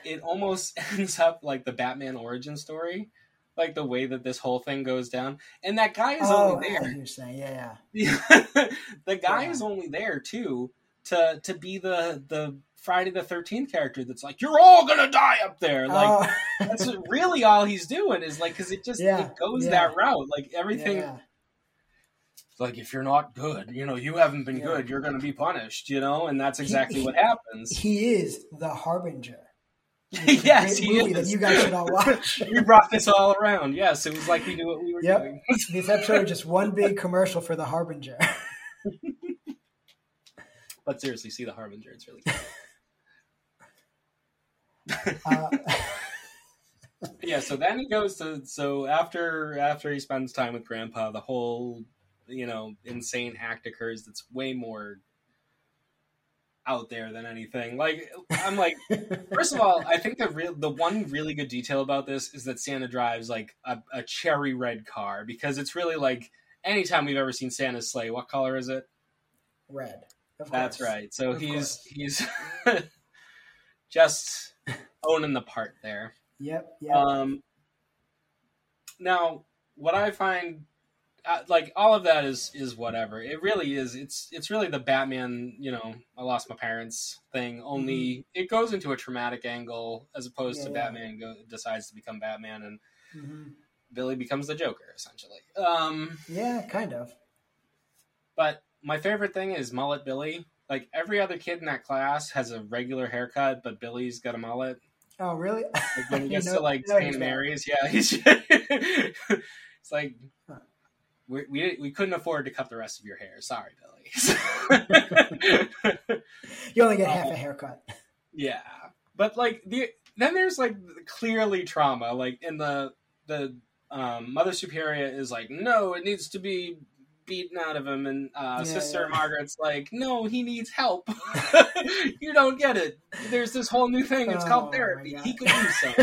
it almost ends up like the Batman origin story like the way that this whole thing goes down. And that guy is oh, only there. You're saying, yeah, yeah. the guy yeah. is only there too to to be the the Friday the Thirteenth character that's like, "You're all gonna die up there." Like oh. that's really all he's doing is like because it just yeah. it goes yeah. that route. Like everything. Like if you're not good, you know, you haven't been good, you're going to be punished, you know, and that's exactly he, what happens. He is the harbinger. yes, he movie is. that you guys should all watch. we brought this all around. Yes, it was like we knew what we were yep. doing. this episode is just one big commercial for the Harbinger. but seriously, see the Harbinger. It's really good. uh, yeah. So then he goes to so after after he spends time with Grandpa, the whole you know insane act occurs. That's way more out there than anything. Like I'm like, first of all, I think the real the one really good detail about this is that Santa drives like a, a cherry red car because it's really like anytime we've ever seen Santa's sleigh, what color is it? Red. That's right. So of he's course. he's just owning the part there. Yep. Yep. Um. Now, what I find uh, like all of that is is whatever. It really is. It's it's really the Batman. You know, I lost my parents thing. Only mm-hmm. it goes into a traumatic angle as opposed yeah, to yeah. Batman go, decides to become Batman and mm-hmm. Billy becomes the Joker essentially. Um, yeah, kind of. But my favorite thing is mullet Billy. Like every other kid in that class has a regular haircut, but Billy's got a mullet. Oh, really? Like when he gets know, to like St. Mary's, yeah, he's it's like we, we, we couldn't afford to cut the rest of your hair. Sorry, Billy. you only get half a haircut. Yeah, but like the then there's like clearly trauma. Like in the the um, Mother Superior is like, no, it needs to be beaten out of him, and uh, yeah, Sister yeah. Margaret's like, "No, he needs help. you don't get it. There's this whole new thing. It's oh, called therapy. He could use some."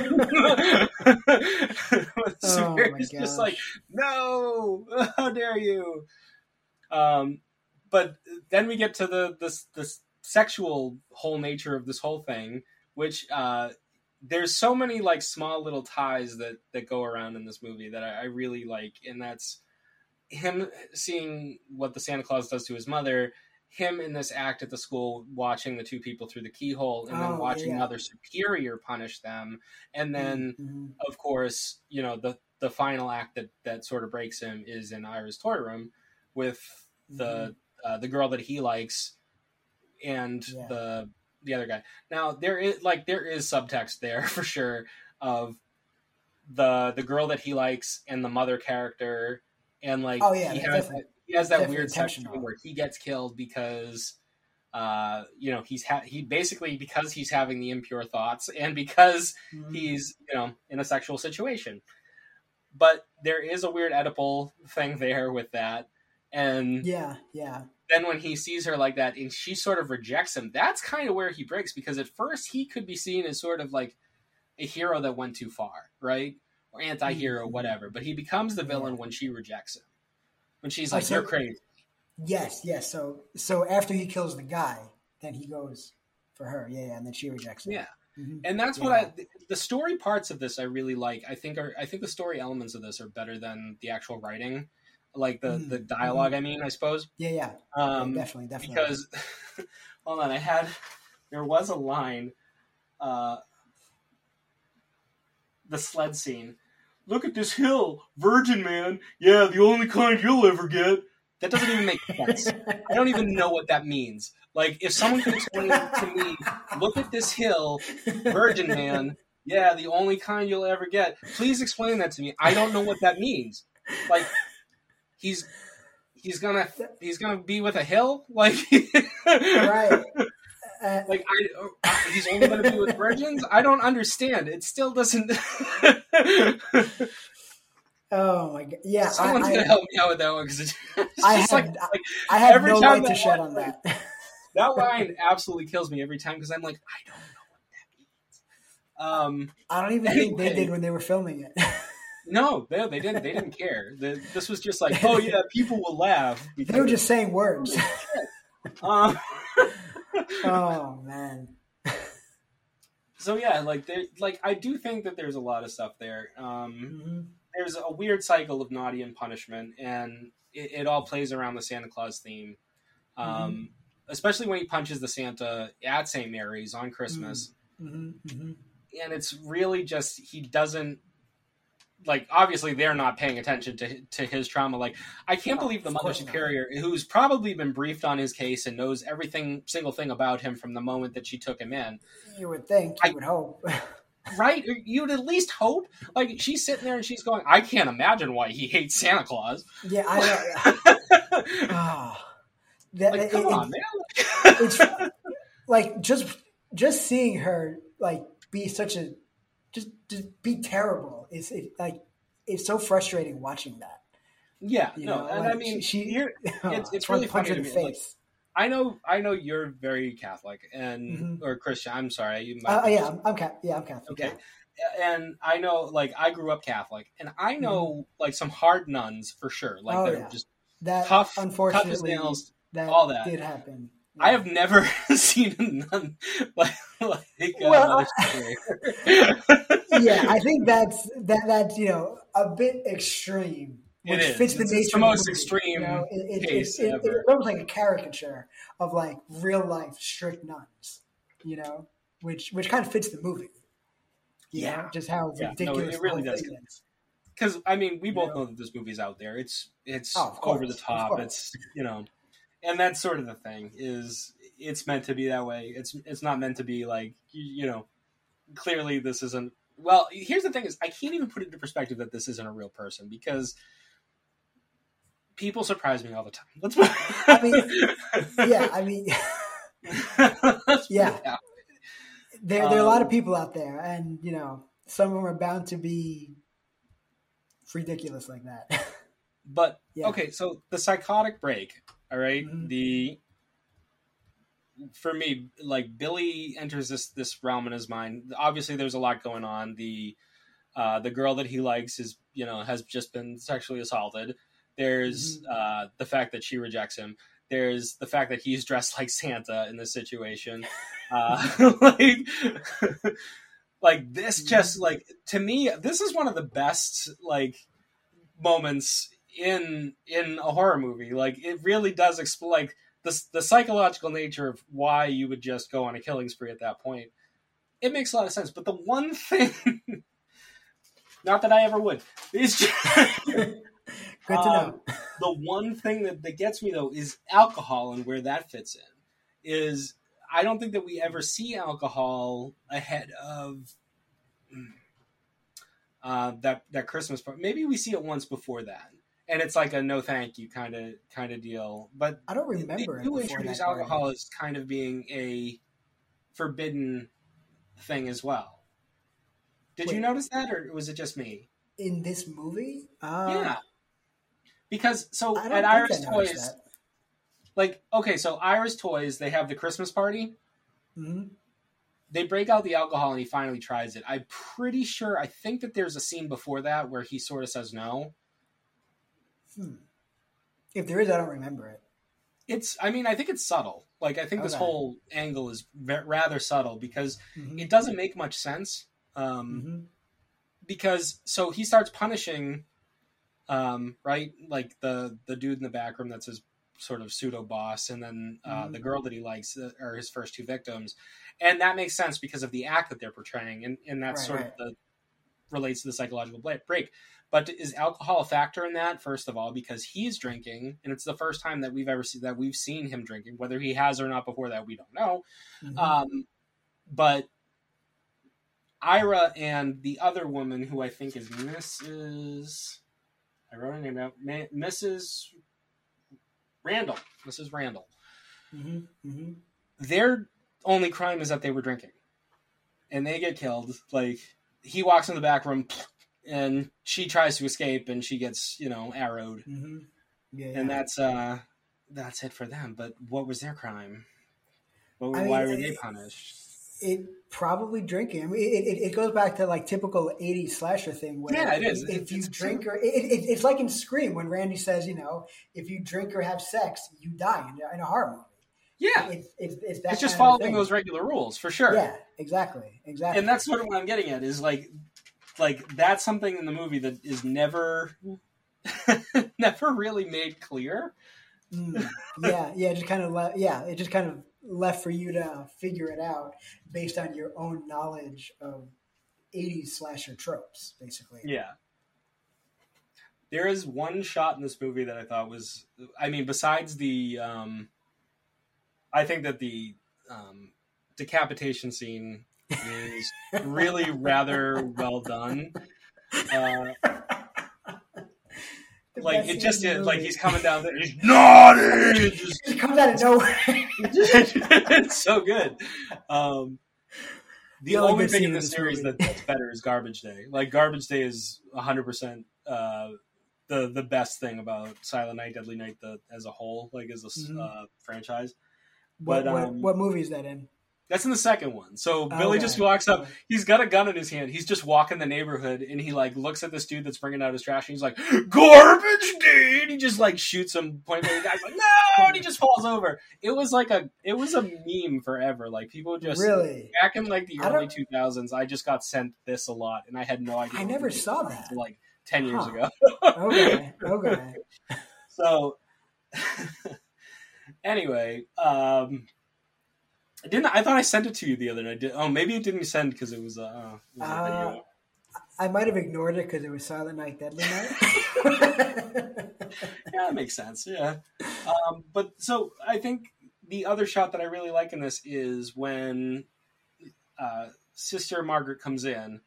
Superior's oh, just like, "No, how dare you?" Um, but then we get to the this this sexual whole nature of this whole thing, which uh, there's so many like small little ties that that go around in this movie that I, I really like, and that's him seeing what the Santa Claus does to his mother, him in this act at the school watching the two people through the keyhole and oh, then watching yeah. Mother Superior punish them. And then mm-hmm. of course, you know, the the final act that that sort of breaks him is in Ira's toy room with the mm-hmm. uh, the girl that he likes and yeah. the the other guy. Now there is like there is subtext there for sure of the the girl that he likes and the mother character and like oh yeah he has that, he has that weird section where he gets killed because uh you know he's ha- he basically because he's having the impure thoughts and because mm-hmm. he's you know in a sexual situation. But there is a weird Oedipal thing there with that. And yeah yeah. then when he sees her like that and she sort of rejects him that's kind of where he breaks because at first he could be seen as sort of like a hero that went too far right or anti-hero, mm-hmm. whatever. But he becomes the villain when she rejects him. When she's like, oh, so, "You're crazy." Yes, yes. So, so after he kills the guy, then he goes for her. Yeah, yeah and then she rejects him. Yeah. Mm-hmm. And that's yeah. what I the story parts of this I really like. I think are I think the story elements of this are better than the actual writing, like the mm-hmm. the dialogue. I mean, I suppose. Yeah, yeah, um, yeah definitely, definitely. Because hold on, I had there was a line. Uh, the sled scene. Look at this hill, virgin man. Yeah, the only kind you'll ever get. That doesn't even make sense. I don't even know what that means. Like, if someone could explain to me, look at this hill, virgin man. Yeah, the only kind you'll ever get. Please explain that to me. I don't know what that means. Like, he's he's gonna he's gonna be with a hill like right uh, like I, uh, he's only going to be with virgins. I don't understand. It still doesn't. oh my god! Yeah, someone's going to help me out with that one because I have, like, like, I have every no time to shed on that. that line absolutely kills me every time because I'm like, I don't know what that means. Um, I don't even anyway. think they did when they were filming it. No, they, they didn't. They didn't care. The, this was just like, oh yeah, people will laugh. They were just saying words. um, oh man. so yeah, like there, like I do think that there's a lot of stuff there. Um, mm-hmm. There's a weird cycle of naughty and punishment, and it, it all plays around the Santa Claus theme. Um, mm-hmm. Especially when he punches the Santa at St. Mary's on Christmas. Mm-hmm. mm-hmm. And it's really just he doesn't like obviously they're not paying attention to to his trauma. Like I can't believe the mother superior, who's probably been briefed on his case and knows everything single thing about him from the moment that she took him in. You would think. You I, would hope. right? You'd at least hope. Like she's sitting there and she's going, "I can't imagine why he hates Santa Claus." Yeah, I. oh. that Like, it- come it- on, man. it's like just just seeing her like be such a just just be terrible is it like it's so frustrating watching that. yeah, You no, know, and like, I mean, she, you're, it's, it's really funny to me, like. I know, I know you're very Catholic and Mhm. or Christian. I'm sorry, you might Uh, yeah, I'm, I'm Ca- yeah, I'm Catholic. Okay. yeah. and I know, like, I grew up Catholic, and I know, like, some hard nuns for sure, like, Mm-hmm. Oh, that yeah. just That tough, tough as unfortunately nails. that, all that. did happen. I have never seen a nun like, like uh, Well, yeah, I think that's that that's you know a bit extreme, It which is. fits the It's- nature. it's the most movie, extreme you know? It, it, case it, it, ever. It's almost like a caricature of like real life strict nuns, you know, which which kind of fits the movie. You Yeah. know, just how Yeah, no, ridiculous it really does. is. Because I mean, we both Yeah. know that this movie's out there. It's it's Oh, over the top. It's you know, and that's sort of the thing. Is it's meant to be that way. It's it's not meant to be like you, you know. Clearly, this isn't. Well, here's the thing: is I can't even put it into perspective that this isn't a real person because people surprise me all the time. Let's. Put, I mean, Yeah, I mean, Yeah. there there are a lot of Um, people out there, and you know, some of them are bound to be ridiculous like that. But Yeah. okay, so the psychotic break, all right? Mhm. The for me, like Billy enters this this realm in his mind. Obviously, there's a lot going on. The uh, the girl that he likes is you know has just been sexually assaulted. There's Mhm. uh, the fact that she rejects him. There's the fact that he's dressed like Santa in this situation. Uh, like, like this, just like to me, this is one of the best like moments in in a horror movie. Like it really does explain like the the psychological nature of why you would just go on a killing spree at that point. It makes a lot of sense. But the one thing, not that I ever would, is just, Good to Um, know. the one thing that, that gets me though is alcohol and where that fits in is I don't think that we ever see alcohol ahead of uh, that that Christmas part. Maybe we see it once before that, and it's like a no thank you kind of kind of deal. But I don't remember it do before introduce alcohol as kind of being a forbidden thing as well. Did you notice that, or was it just me? in this movie. Uh, yeah, because so at Ira's Toys, that. like okay, so Ira's Toys, they have the Christmas party. Mhm. They break out the alcohol and he finally tries it. I'm pretty sure. I think that there's a scene before that where he sort of says no. Hmm. If there is, I don't remember it. It's. I mean, I think it's subtle. Like I think this whole angle is rather subtle because Mhm. it doesn't make much sense. Um, Mhm. because so he starts punishing um right like the the dude in the back room that's his sort of pseudo boss and then uh, Mhm. the girl that he likes uh, are his first two victims and that makes sense because of the act that they're portraying and and that's Right, sort right. of the relates to the psychological break but is alcohol a factor in that first of all because he's drinking and it's the first time that we've ever seen that we've seen him drinking whether he has or not before that we don't know Mhm. um, but Ira and the other woman, who I think is Mrs. I wrote her name. Ma- Mrs. Randall. Mrs. Randall. Mhm. Mhm. Their only crime is that they were drinking, and they get killed. Like he walks in the back room, and she tries to escape, and she gets you know arrowed, Mhm. Yeah, and that's uh that's it for them. But what was their crime? What, I mean, why were they punished? It probably drinking. I mean, it, it, it goes back to like typical '80s slasher thing. Where Yeah, it is. If, It's- you drink or it, it, it's like in Scream when Randy says, you know, if you drink or have sex, you die in, a- in a horror movie. Yeah, It's it's, it's that it's just following those regular rules for sure. Yeah, exactly, exactly. and that's sort of what I'm getting at is like, like that's something in the movie that is never, never really made clear. Mm, yeah, yeah, just kind of le- yeah, it just kind of left for you to figure it out based on your own knowledge of '80s slasher tropes, basically. Yeah. There is one shot in this movie that I thought was, I mean, besides the, um, I think that the um, decapitation scene is really rather well done. Uh, like it just is like he's coming down there. He's naughty. Just- It comes out of nowhere. it's so good. Um, the only thing in the series movie. that, that's better is Garbage Day. Like Garbage Day is 100 percent uh, the the best thing about Silent Night, Deadly Night the, as a whole, like as a Mhm. uh, franchise. What, But, what, um, what movie is that in? That's in the second one. So Billy Okay. just walks up. He's got a gun in his hand. He's just walking the neighborhood, and he like looks at this dude that's bringing out his trash, and he's like, "Garbage, dude!" He just like shoots him point blank. The guy's like, "No!" And he just falls over. It was like a it was a meme forever. Like people just Really? back in like the early two thousands. I just got sent this a lot, and I had no idea. I never saw until, that. Like ten years Huh. ago. Okay. Okay. So anyway, um I didn't I thought I sent it to you the other night. Did, oh, maybe it didn't send because it was, uh, it was a Uh, video. I might have ignored it because it was Silent Night, Deadly Night. Yeah, that makes sense. Yeah. Um, but so I think the other shot that I really like in this is when uh, Sister Margaret comes in.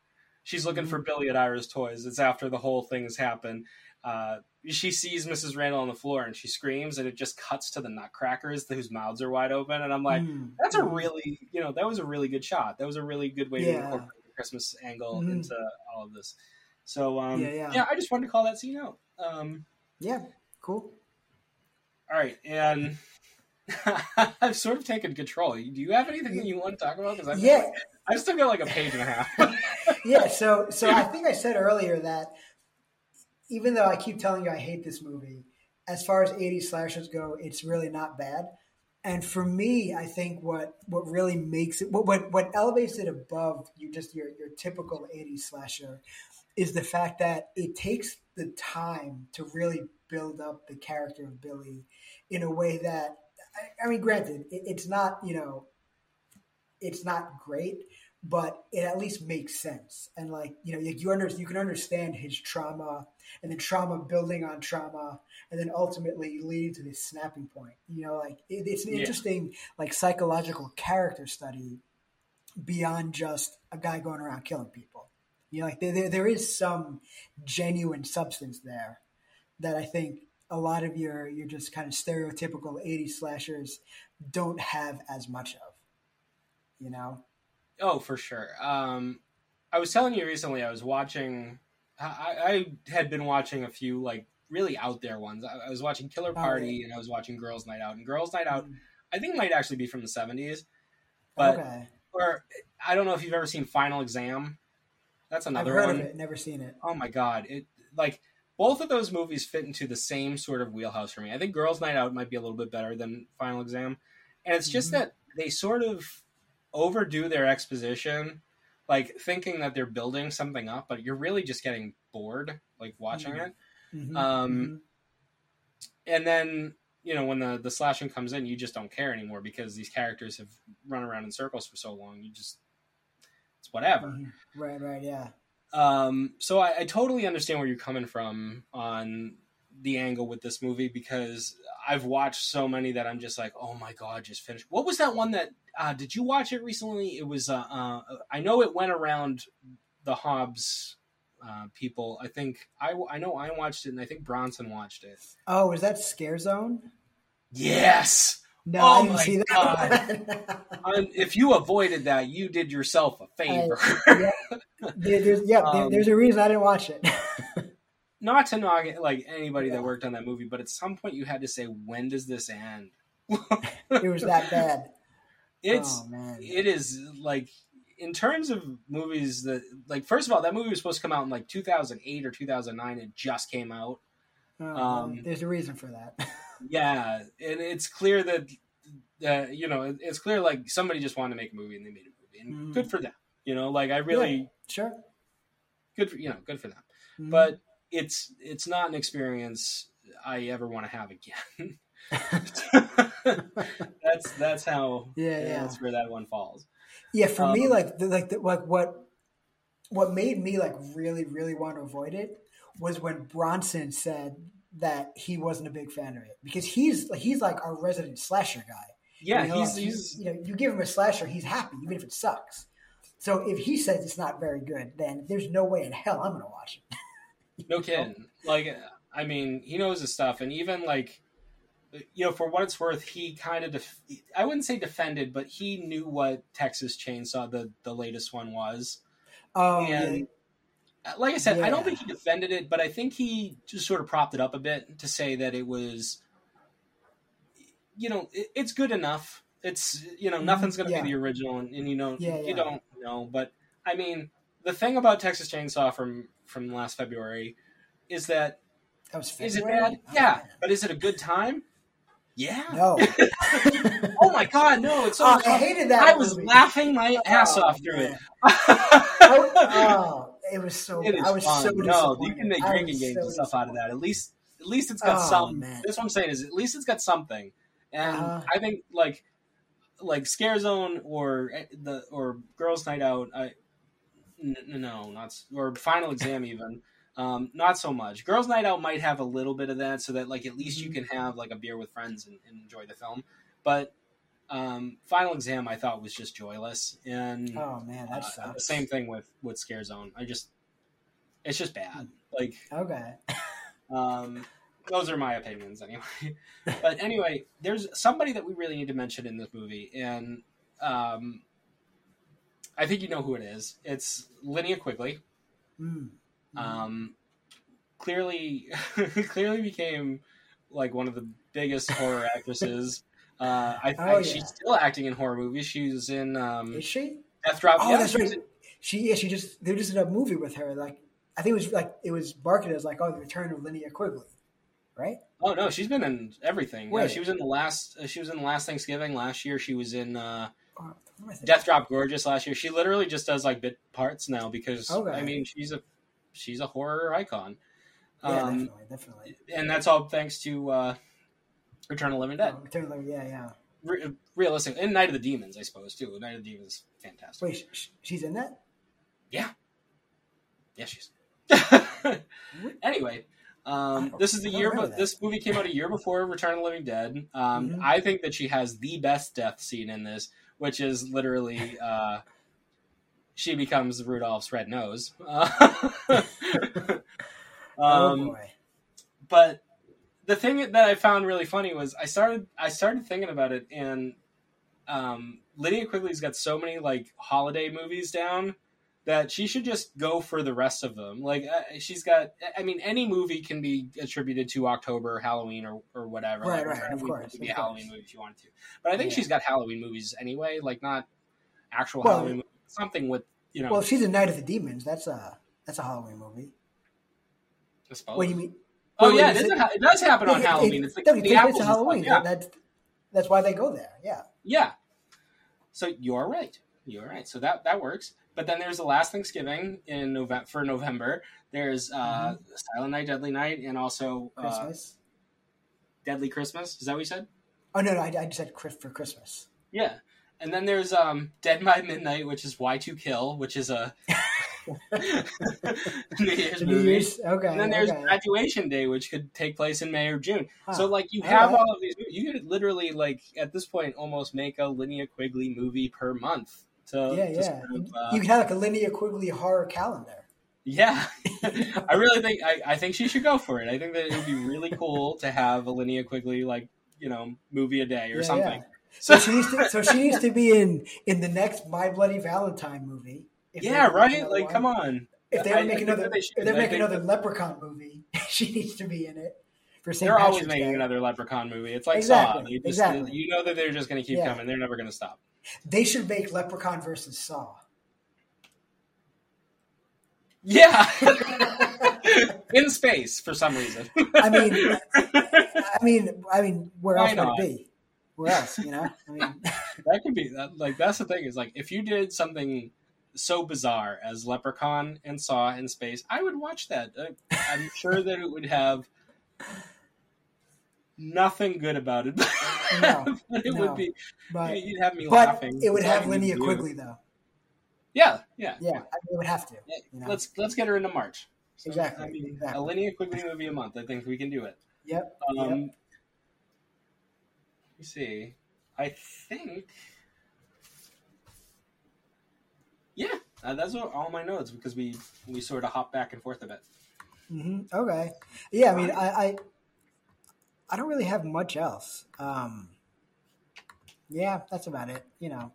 She's looking for Billy at Ira's Toys. It's after the whole thing has happened. Uh, she sees Mrs. Randall on the floor and she screams, and it just cuts to the Nutcrackers whose mouths are wide open. And I'm like, Mm. that's a really, you know, that was a really good shot. That was a really good way to incorporate the Christmas angle Mhm. into all of this. So, um, Yeah, yeah. I just wanted to call that scene out. Um, yeah, cool. all right, and I've sort of taken control. Do you have anything that you want to talk about? Because I've Yeah, I've still got like a page and a half. yeah. So, so I think I said earlier that even though I keep telling you I hate this movie, as far as 80s slashers go, it's really not bad. And for me, I think what what really makes it what what, what elevates it above you just your your typical 80s slasher is the fact that it takes the time to really build up the character of Billy in a way that I, I mean, granted, it, it's not you know, it's not great, but it at least makes sense. And like you know, you, you under you can understand his trauma and then trauma building on trauma, and then ultimately leading to this snapping point. You know, like it, it's an Yeah. interesting like psychological character study beyond just a guy going around killing people. You know, like there, there, there is some genuine substance there that I think a lot of your your just kind of stereotypical 80s slashers don't have as much of. You know? Oh, for sure. Um, I was telling you recently. I was watching. I, I had been watching a few like really out there ones. I, I was watching Killer Oh, Party and I was watching Girls Night Out. And Girls Night Out, I think might actually be from the seventies. But okay. or I don't know if you've ever seen Final Exam. That's another one. of it, never seen it. Oh my god! It like both of those movies fit into the same sort of wheelhouse for me. I think Girls Night Out might be a little bit better than Final Exam, and it's just Mhm. that they sort of overdo their exposition, like thinking that they're building something up, but you're really just getting bored, like watching Mhm. it. Mhm, Um, mhm. And then you know when the the slashing comes in, you just don't care anymore because these characters have run around in circles for so long. You just it's whatever. Mhm. Right, right, yeah. Um, so I, I totally understand where you're coming from on the angle with this movie because I've watched so many that I'm just like, oh my god, just finish. What was that one that? Uh, did you watch it recently? It was. Uh, uh, I know it went around the Hobs uh, people. I think I I know I watched it, and I think Bronson watched it. Oh, is that Scare Zone? Yes. No, Oh I didn't my see that. Um, if you avoided that, you did yourself a favor. yeah, there, there's, yeah there- Um, there's a reason I didn't watch it. Not to knock it, like anybody Yeah. that worked on that movie, but at some point you had to say, when does this end? it was that bad. It's oh it is like in terms of movies that like first of all that movie was supposed to come out in like 2008 or 2009 it just came out Oh, um, there's a reason for that. yeah and it's clear that uh, you know it's clear like somebody just wanted to make a movie and they made a movie and Mhm. good for them you know like i really sure. good for you know good for them Mhm. but it's it's not an experience i ever want to have again that's that's how Yeah, yeah. that's where that one falls Yeah, for me, Um, like the, like the, like what what made me like really really want to avoid it was when Bronson said that he wasn't a big fan of it because he's he's like our resident slasher guy. yeah You know, he's like, he's you know you give him a slasher, he's happy even if it sucks. So if he says it's not very good, then there's no way in hell I'm going to watch it. No kidding. Like I mean, he knows his stuff, and even like, you know, for what it's worth, he kind of def- I wouldn't say defended, but he knew what Texas Chainsaw the the latest one was. Oh, and yeah. like I said, I don't think he defended it, but I think he just sort of propped it up a bit to say that it was, you know, it, it's good enough. It's you know Mhm, nothing's going to yeah. be the original, and, and you know Yeah, you yeah. don't know. But I mean, the thing about Texas Chainsaw from from last February is that that was February? is it bad? Oh, Yeah, man. but is it a good time? Yeah. No. Oh my God, no! It's so Oh, I hated that. I was movie. laughing my ass Oh, off through man. it. oh, it was so. It is I was fun. so no, disappointed. you can make drinking games so and stuff out of that. At least, at least it's got Oh, some. man. That's what I'm saying. Is at least it's got something. And Uh-huh. I think like, like Scare Zone or eh, the or Girls Night Out. I n- no, not or Final Exam even. Um, not so much. Girls Night Out might have a little bit of that, so that like at least you Mm-hmm. can have like a beer with friends and, and enjoy the film. But um, Final Exam, I thought was just joyless, and Oh man, that uh, sucks. same thing with with Scare Zone. I just, it's just bad. Like, Okay. um, those are my opinions anyway. but anyway, there's somebody that we really need to mention in this movie, and um, I think you know who it is. It's Linnea Quigley. Mm. Um, clearly, clearly became like one of the biggest horror actresses. Uh, I think Oh, yeah. she's still acting in horror movies. She was in um, Is she? Death Drop. Oh, yeah, that's right. She yeah, she just they just did a movie with her. Like I think it was like it was marketed as like oh the return of Linnea Quigley, right? Oh no, she's been in everything. Yeah, Wait. she was in the last. Uh, she was in the last Thanksgiving last year. She was in uh, What am I thinking? Death Drop Gorgeous last year. She literally just does like bit parts now because Okay. I mean she's a she's a horror icon, Yeah, um, definitely, definitely. and that's all thanks to uh, Return of Living Dead. Oh, return of Linnea, yeah, yeah. Re- realistic and Night of the Demons, I suppose too. Night of the Demons, fantastic. Wait, sh- sh- she's in that? Yeah, yeah, she's. anyway, um, Oh, this is the year. But this movie came out a year before Return of the Living Dead. Um, Mhm. I think that she has the best death scene in this, which is literally uh, she becomes Rudolph's red nose. oh um, boy. but the thing that I found really funny was I started I started thinking about it, and um, Linnea Quigley's got so many like holiday movies down that she should just go for the rest of them. Like uh, she's got, I mean, any movie can be attributed to October, Halloween, or or whatever. Right, like, right, of course, be of a Halloween course. movie if you wanted to. But I think Yeah. she's got Halloween movies anyway, like not actual Well- Halloween movies, something with you know. Well, if she's a Night of the Demons, that's a that's a Halloween movie. I suppose. What do you mean? Oh Wait, yeah, it, it- a, it does happen on It- it- Halloween. It's like the apples to Halloween. Yeah. That, that's that's why they go there. Yeah. Yeah. So you're right. You're right. So that that works. But then there's the last Thanksgiving in November for November. There's uh, Silent Night, Deadly Night, and also uh, Mm-hmm. Christmas. Deadly Christmas. Is that what you said? oh no, no, I, I just said for Christmas. Yeah. And then there's um, Dead by Midnight, which is Why to Kill, which is a New Year's New movie. Year's. Okay. And then there's okay. Graduation Day, which could take place in May or June. Huh. So like you have right. all of these. You could literally like at this point almost make a Linnea Quigley movie per month. To, yeah, yeah. sort of, uh, you can have like a Linnea Quigley horror calendar. yeah, I really think I, I think she should go for it. I think that it would be really cool to have a Linnea Quigley like you know movie a day or Yeah, something. yeah. So she needs to. So she needs to be in in the next My Bloody Valentine movie. Yeah, right. Like, one. come on. If they I- make I another, they if they make another Leprechaun movie, she needs to be in it. For St. They're always Patrick's making Day. another Leprechaun movie. It's like Exactly, Saw. You, just, exactly. you know that they're just going to keep Yeah. coming. They're never going to stop. They should make Leprechaun versus Saw. Yeah. In space for some reason. I mean, I mean, I mean, where Why else would it be? Where else? You know, I mean, that could be that. Like that's the thing is like if you did something so bizarre as Leprechaun and Saw in space, I would watch that. I'm sure that it would have nothing good about it. No, but it no. would be. but You'd have me but laughing. it would have Linnea. Quigley though. Yeah, yeah, Yeah, I mean, it would have to. You know? Let's let's get her into March. So, Exactly, I mean, exactly. a Linnea Quigley movie a month. I think we can do it. Yep. Um, yep. Let me see. I think. Yeah, uh, that's what, all my notes because we we sort of hop back and forth a bit. Mm-hmm. Okay. Yeah, I mean, I, I, I don't really have much else. Um, yeah, that's about it. You know.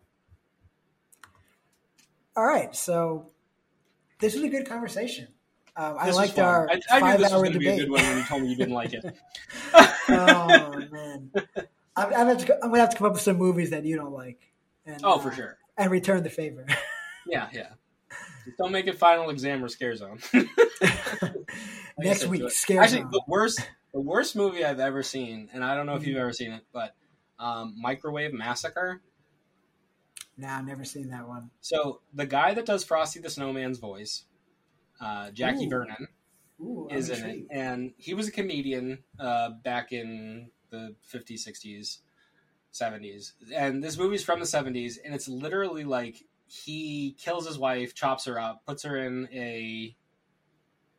All right, so this was a good conversation. Um, I liked our I, I knew this was five-hour going to be a debate. good one when you told me you didn't like it. oh man, I'm, I'm, gonna have to, I'm gonna have to come up with some movies that you don't like. And, oh, for uh, sure. And return the favor. Yeah, yeah. Just don't make it final exam or scare zone. Next week, scare Actually, zone. the worst, the worst movie I've ever seen, and I don't know if you've ever seen it, but um, Microwave Massacre. Nah, I've never seen that one. So the guy that does Frosty the Snowman's voice, uh, Jackie Ooh. Vernon, Ooh, is in it, and he was a comedian uh, back in the 50s, 60s, 70s. And this movie's from the 70s, and it's literally like he kills his wife, chops her up, puts her in a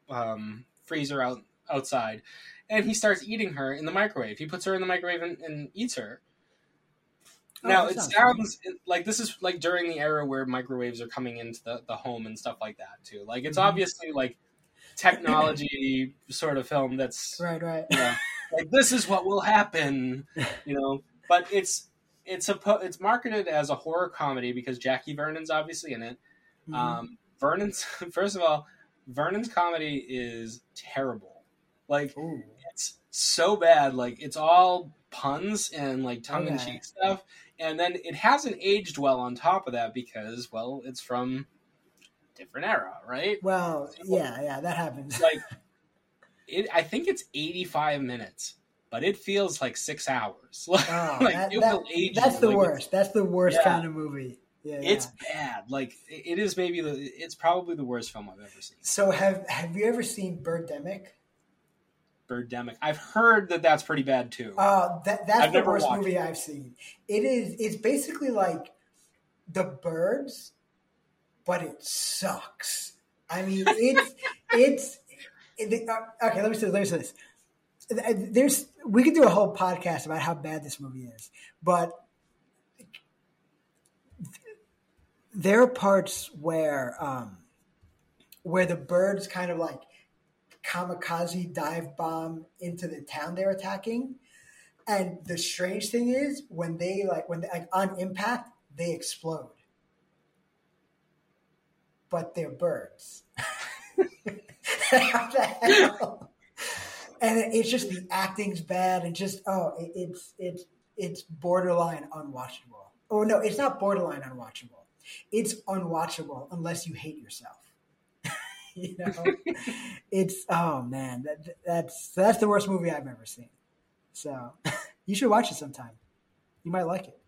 um, freezer out outside, and he starts eating her in the microwave. He puts her in the microwave and, and eats her. Oh, now it sounds sounds like this is like during the era where microwaves are coming into the, the home and stuff like that too. Like it's Mhm. obviously like technology sort of film that's Right, right. you know, like this is what will happen, you know. But it's it's a it's marketed as a horror comedy because Jackie Vernon's obviously in it. Mhm. Um, Vernon's first of all, Vernon's comedy is terrible. Like Ooh. It's so bad. Like it's all puns and like tongue in cheek stuff, and then it hasn't aged well on top of that because well, it's from different era, right? Well, yeah, yeah, that happens. Like it, I think it's eighty five minutes, but it feels like six hours. Like, Oh, like, that- it that- will age that's the Like, worst. That's the worst Yeah. kind of movie. Yeah, yeah. It's bad. Like it it is maybe the it's probably the worst film I've ever seen. so have have you ever seen Birdemic? Birdemic. I've heard that that's pretty bad too. Uh, that that's I've the worst movie I've seen. It is. It's basically like the birds, but it sucks. I mean, it's it's. It, uh, okay, let me say. Let me say this. There's we could do a whole podcast about how bad this movie is, but there are parts where um, where the birds kind of like kamikaze dive bomb into the town they're attacking. And the strange thing is when they like when they, like on impact they explode, but they're birds. The? And it- it's just the acting's bad and just oh it, it's it's it's borderline unwatchable. Oh no, it's not borderline unwatchable. It's unwatchable unless you hate yourself. you know, it's oh man, that that's that's the worst movie I've ever seen. So you should watch it sometime. You might like it.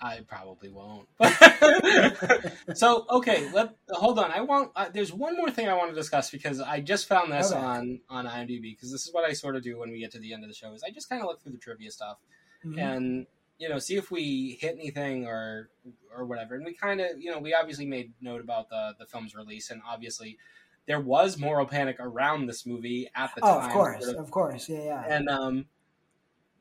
I probably won't. so okay, let hold on. I want. Uh, there's one more thing I want to discuss because I just found this Okay. on on IMDb because this is what I sort of do when we get to the end of the show. Is I just kind of look through the trivia stuff Mhm. and you know see if we hit anything or or whatever. And we kind of you know we obviously made note about the the film's release and obviously there was moral panic around this movie at the Oh, time. of course, sort of of course, yeah, yeah. and um,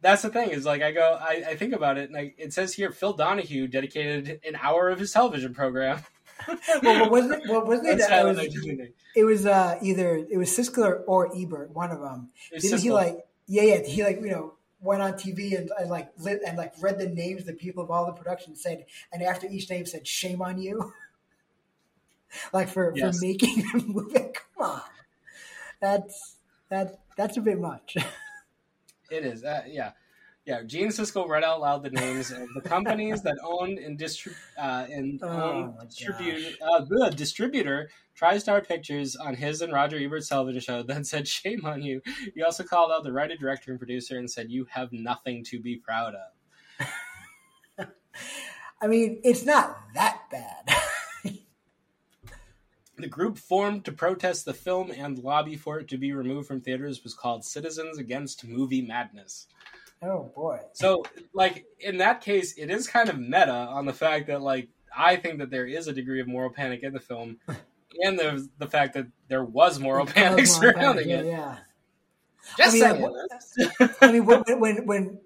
that's the thing is like I go, I, I think about it, and I, it says here Phil Donahue dedicated an hour of his television program. well, what wasn't it? What wasn't it? That was, it. was uh, either it was Siskel or, or Ebert, one of them. Was Didn't he like? Yeah, yeah. He like you know went on TV and, and like lit and like read the names of the people of all the production said, and after each name said "Shame on you," like for Yes. for making the movie. Come on, that's that that's a bit much. It is, uh, yeah, yeah. Gene Siskel read out loud the names of the companies that owned and distrib- uh, and Oh, owned my distribute uh, the distributor TriStar Pictures on his and Roger Ebert's television show. Then said, "Shame on you." He also called out the writer, director, and producer and said, "You have nothing to be proud of." I mean, it's not that bad. The group formed to protest the film and lobby for it to be removed from theaters was called Citizens Against Movie Madness. Oh boy. So, like in that case, it is kind of meta on the fact that, like, I think that there is a degree of moral panic in the film, and there's the fact that there was moral panic Cosmo Panic, surrounding yeah, it. yeah. Just I mean, like, I mean, when, when when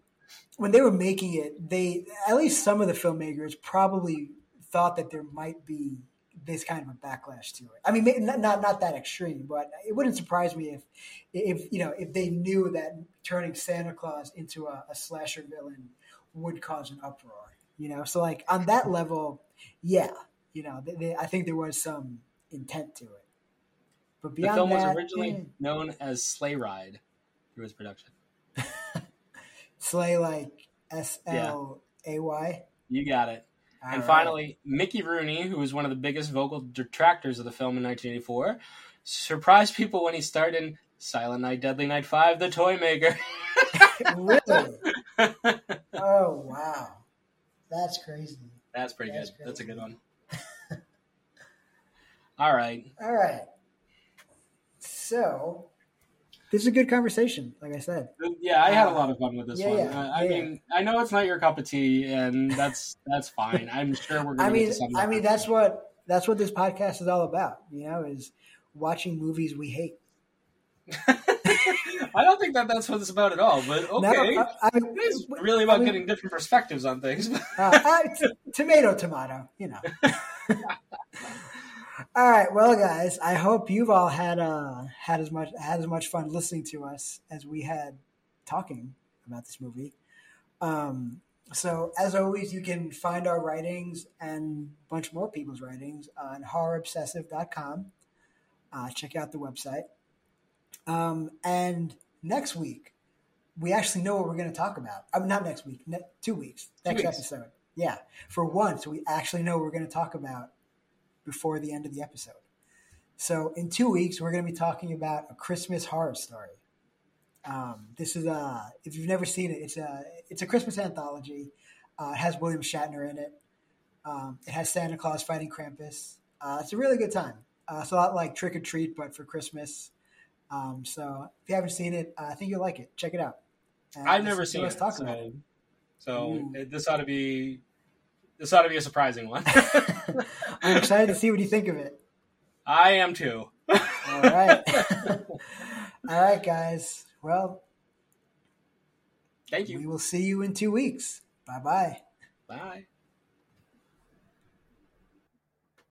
when they were making it, they at least some of the filmmakers probably thought that there might be this kind of a backlash to it. I mean, not not, not that extreme, but it wouldn't surprise me if if you know if they knew that turning Santa Claus into a, a slasher villain would cause an uproar. You know, so like on that level, yeah, you know, they, they, I think there was some intent to it. But beyond The film was originally eh, known as Sleigh Ride through its production. Sleigh, like S L A Y. You got it. All and right. finally, Mickey Rooney, who was one of the biggest vocal detractors of the film in 1984, surprised people when he starred in Silent Night, Deadly Night 5, The Toy Maker. really? Oh wow, that's crazy. That's pretty That's good. That's a good one. All right. All right. So this is a good conversation, like I said. Yeah, I had a lot of fun with this Yeah, one. yeah, Uh, I yeah. mean, I know it's not your cup of tea, and that's that's fine. I'm sure we're Gonna I to mean, get to something. I mean that's what that's what this podcast is all about. You know, is watching movies we hate. I don't think that that's what it's about at all. But okay, No, I, I it's really about I mean, getting different perspectives on things. uh, uh, tomato, tomato. You know. all right, well, guys, I hope you've all had uh, had as much had as much fun listening to us as we had talking about this movie. Um, so, as always, you can find our writings and a bunch more people's writings on horrorobsessive.com. Uh, check out the website. Um, and next week, we actually know what we're going to talk about. I mean, not next week, ne- two weeks, Two next weeks. episode. Yeah, for once, we actually know what we're going to talk about before the end of the episode. So, in two weeks, we're going to be talking about a Christmas horror story. Um, this is a if you've never seen it, it's a it's a Christmas anthology. Uh, it has William Shatner in it. Um, it has Santa Claus fighting Krampus. Uh, it's a really good time. Uh, it's a lot like Trick or Treat, but for Christmas. Um, so if you haven't seen it, uh, I think you'll like it. Check it out. And I've never seen let's it. talk so about it. so it, this ought to be this ought to be a surprising one. I'm excited to see what you think of it. I am too. All right. All right, guys. Well, Thank you. we will see you in two weeks. Bye bye. Bye.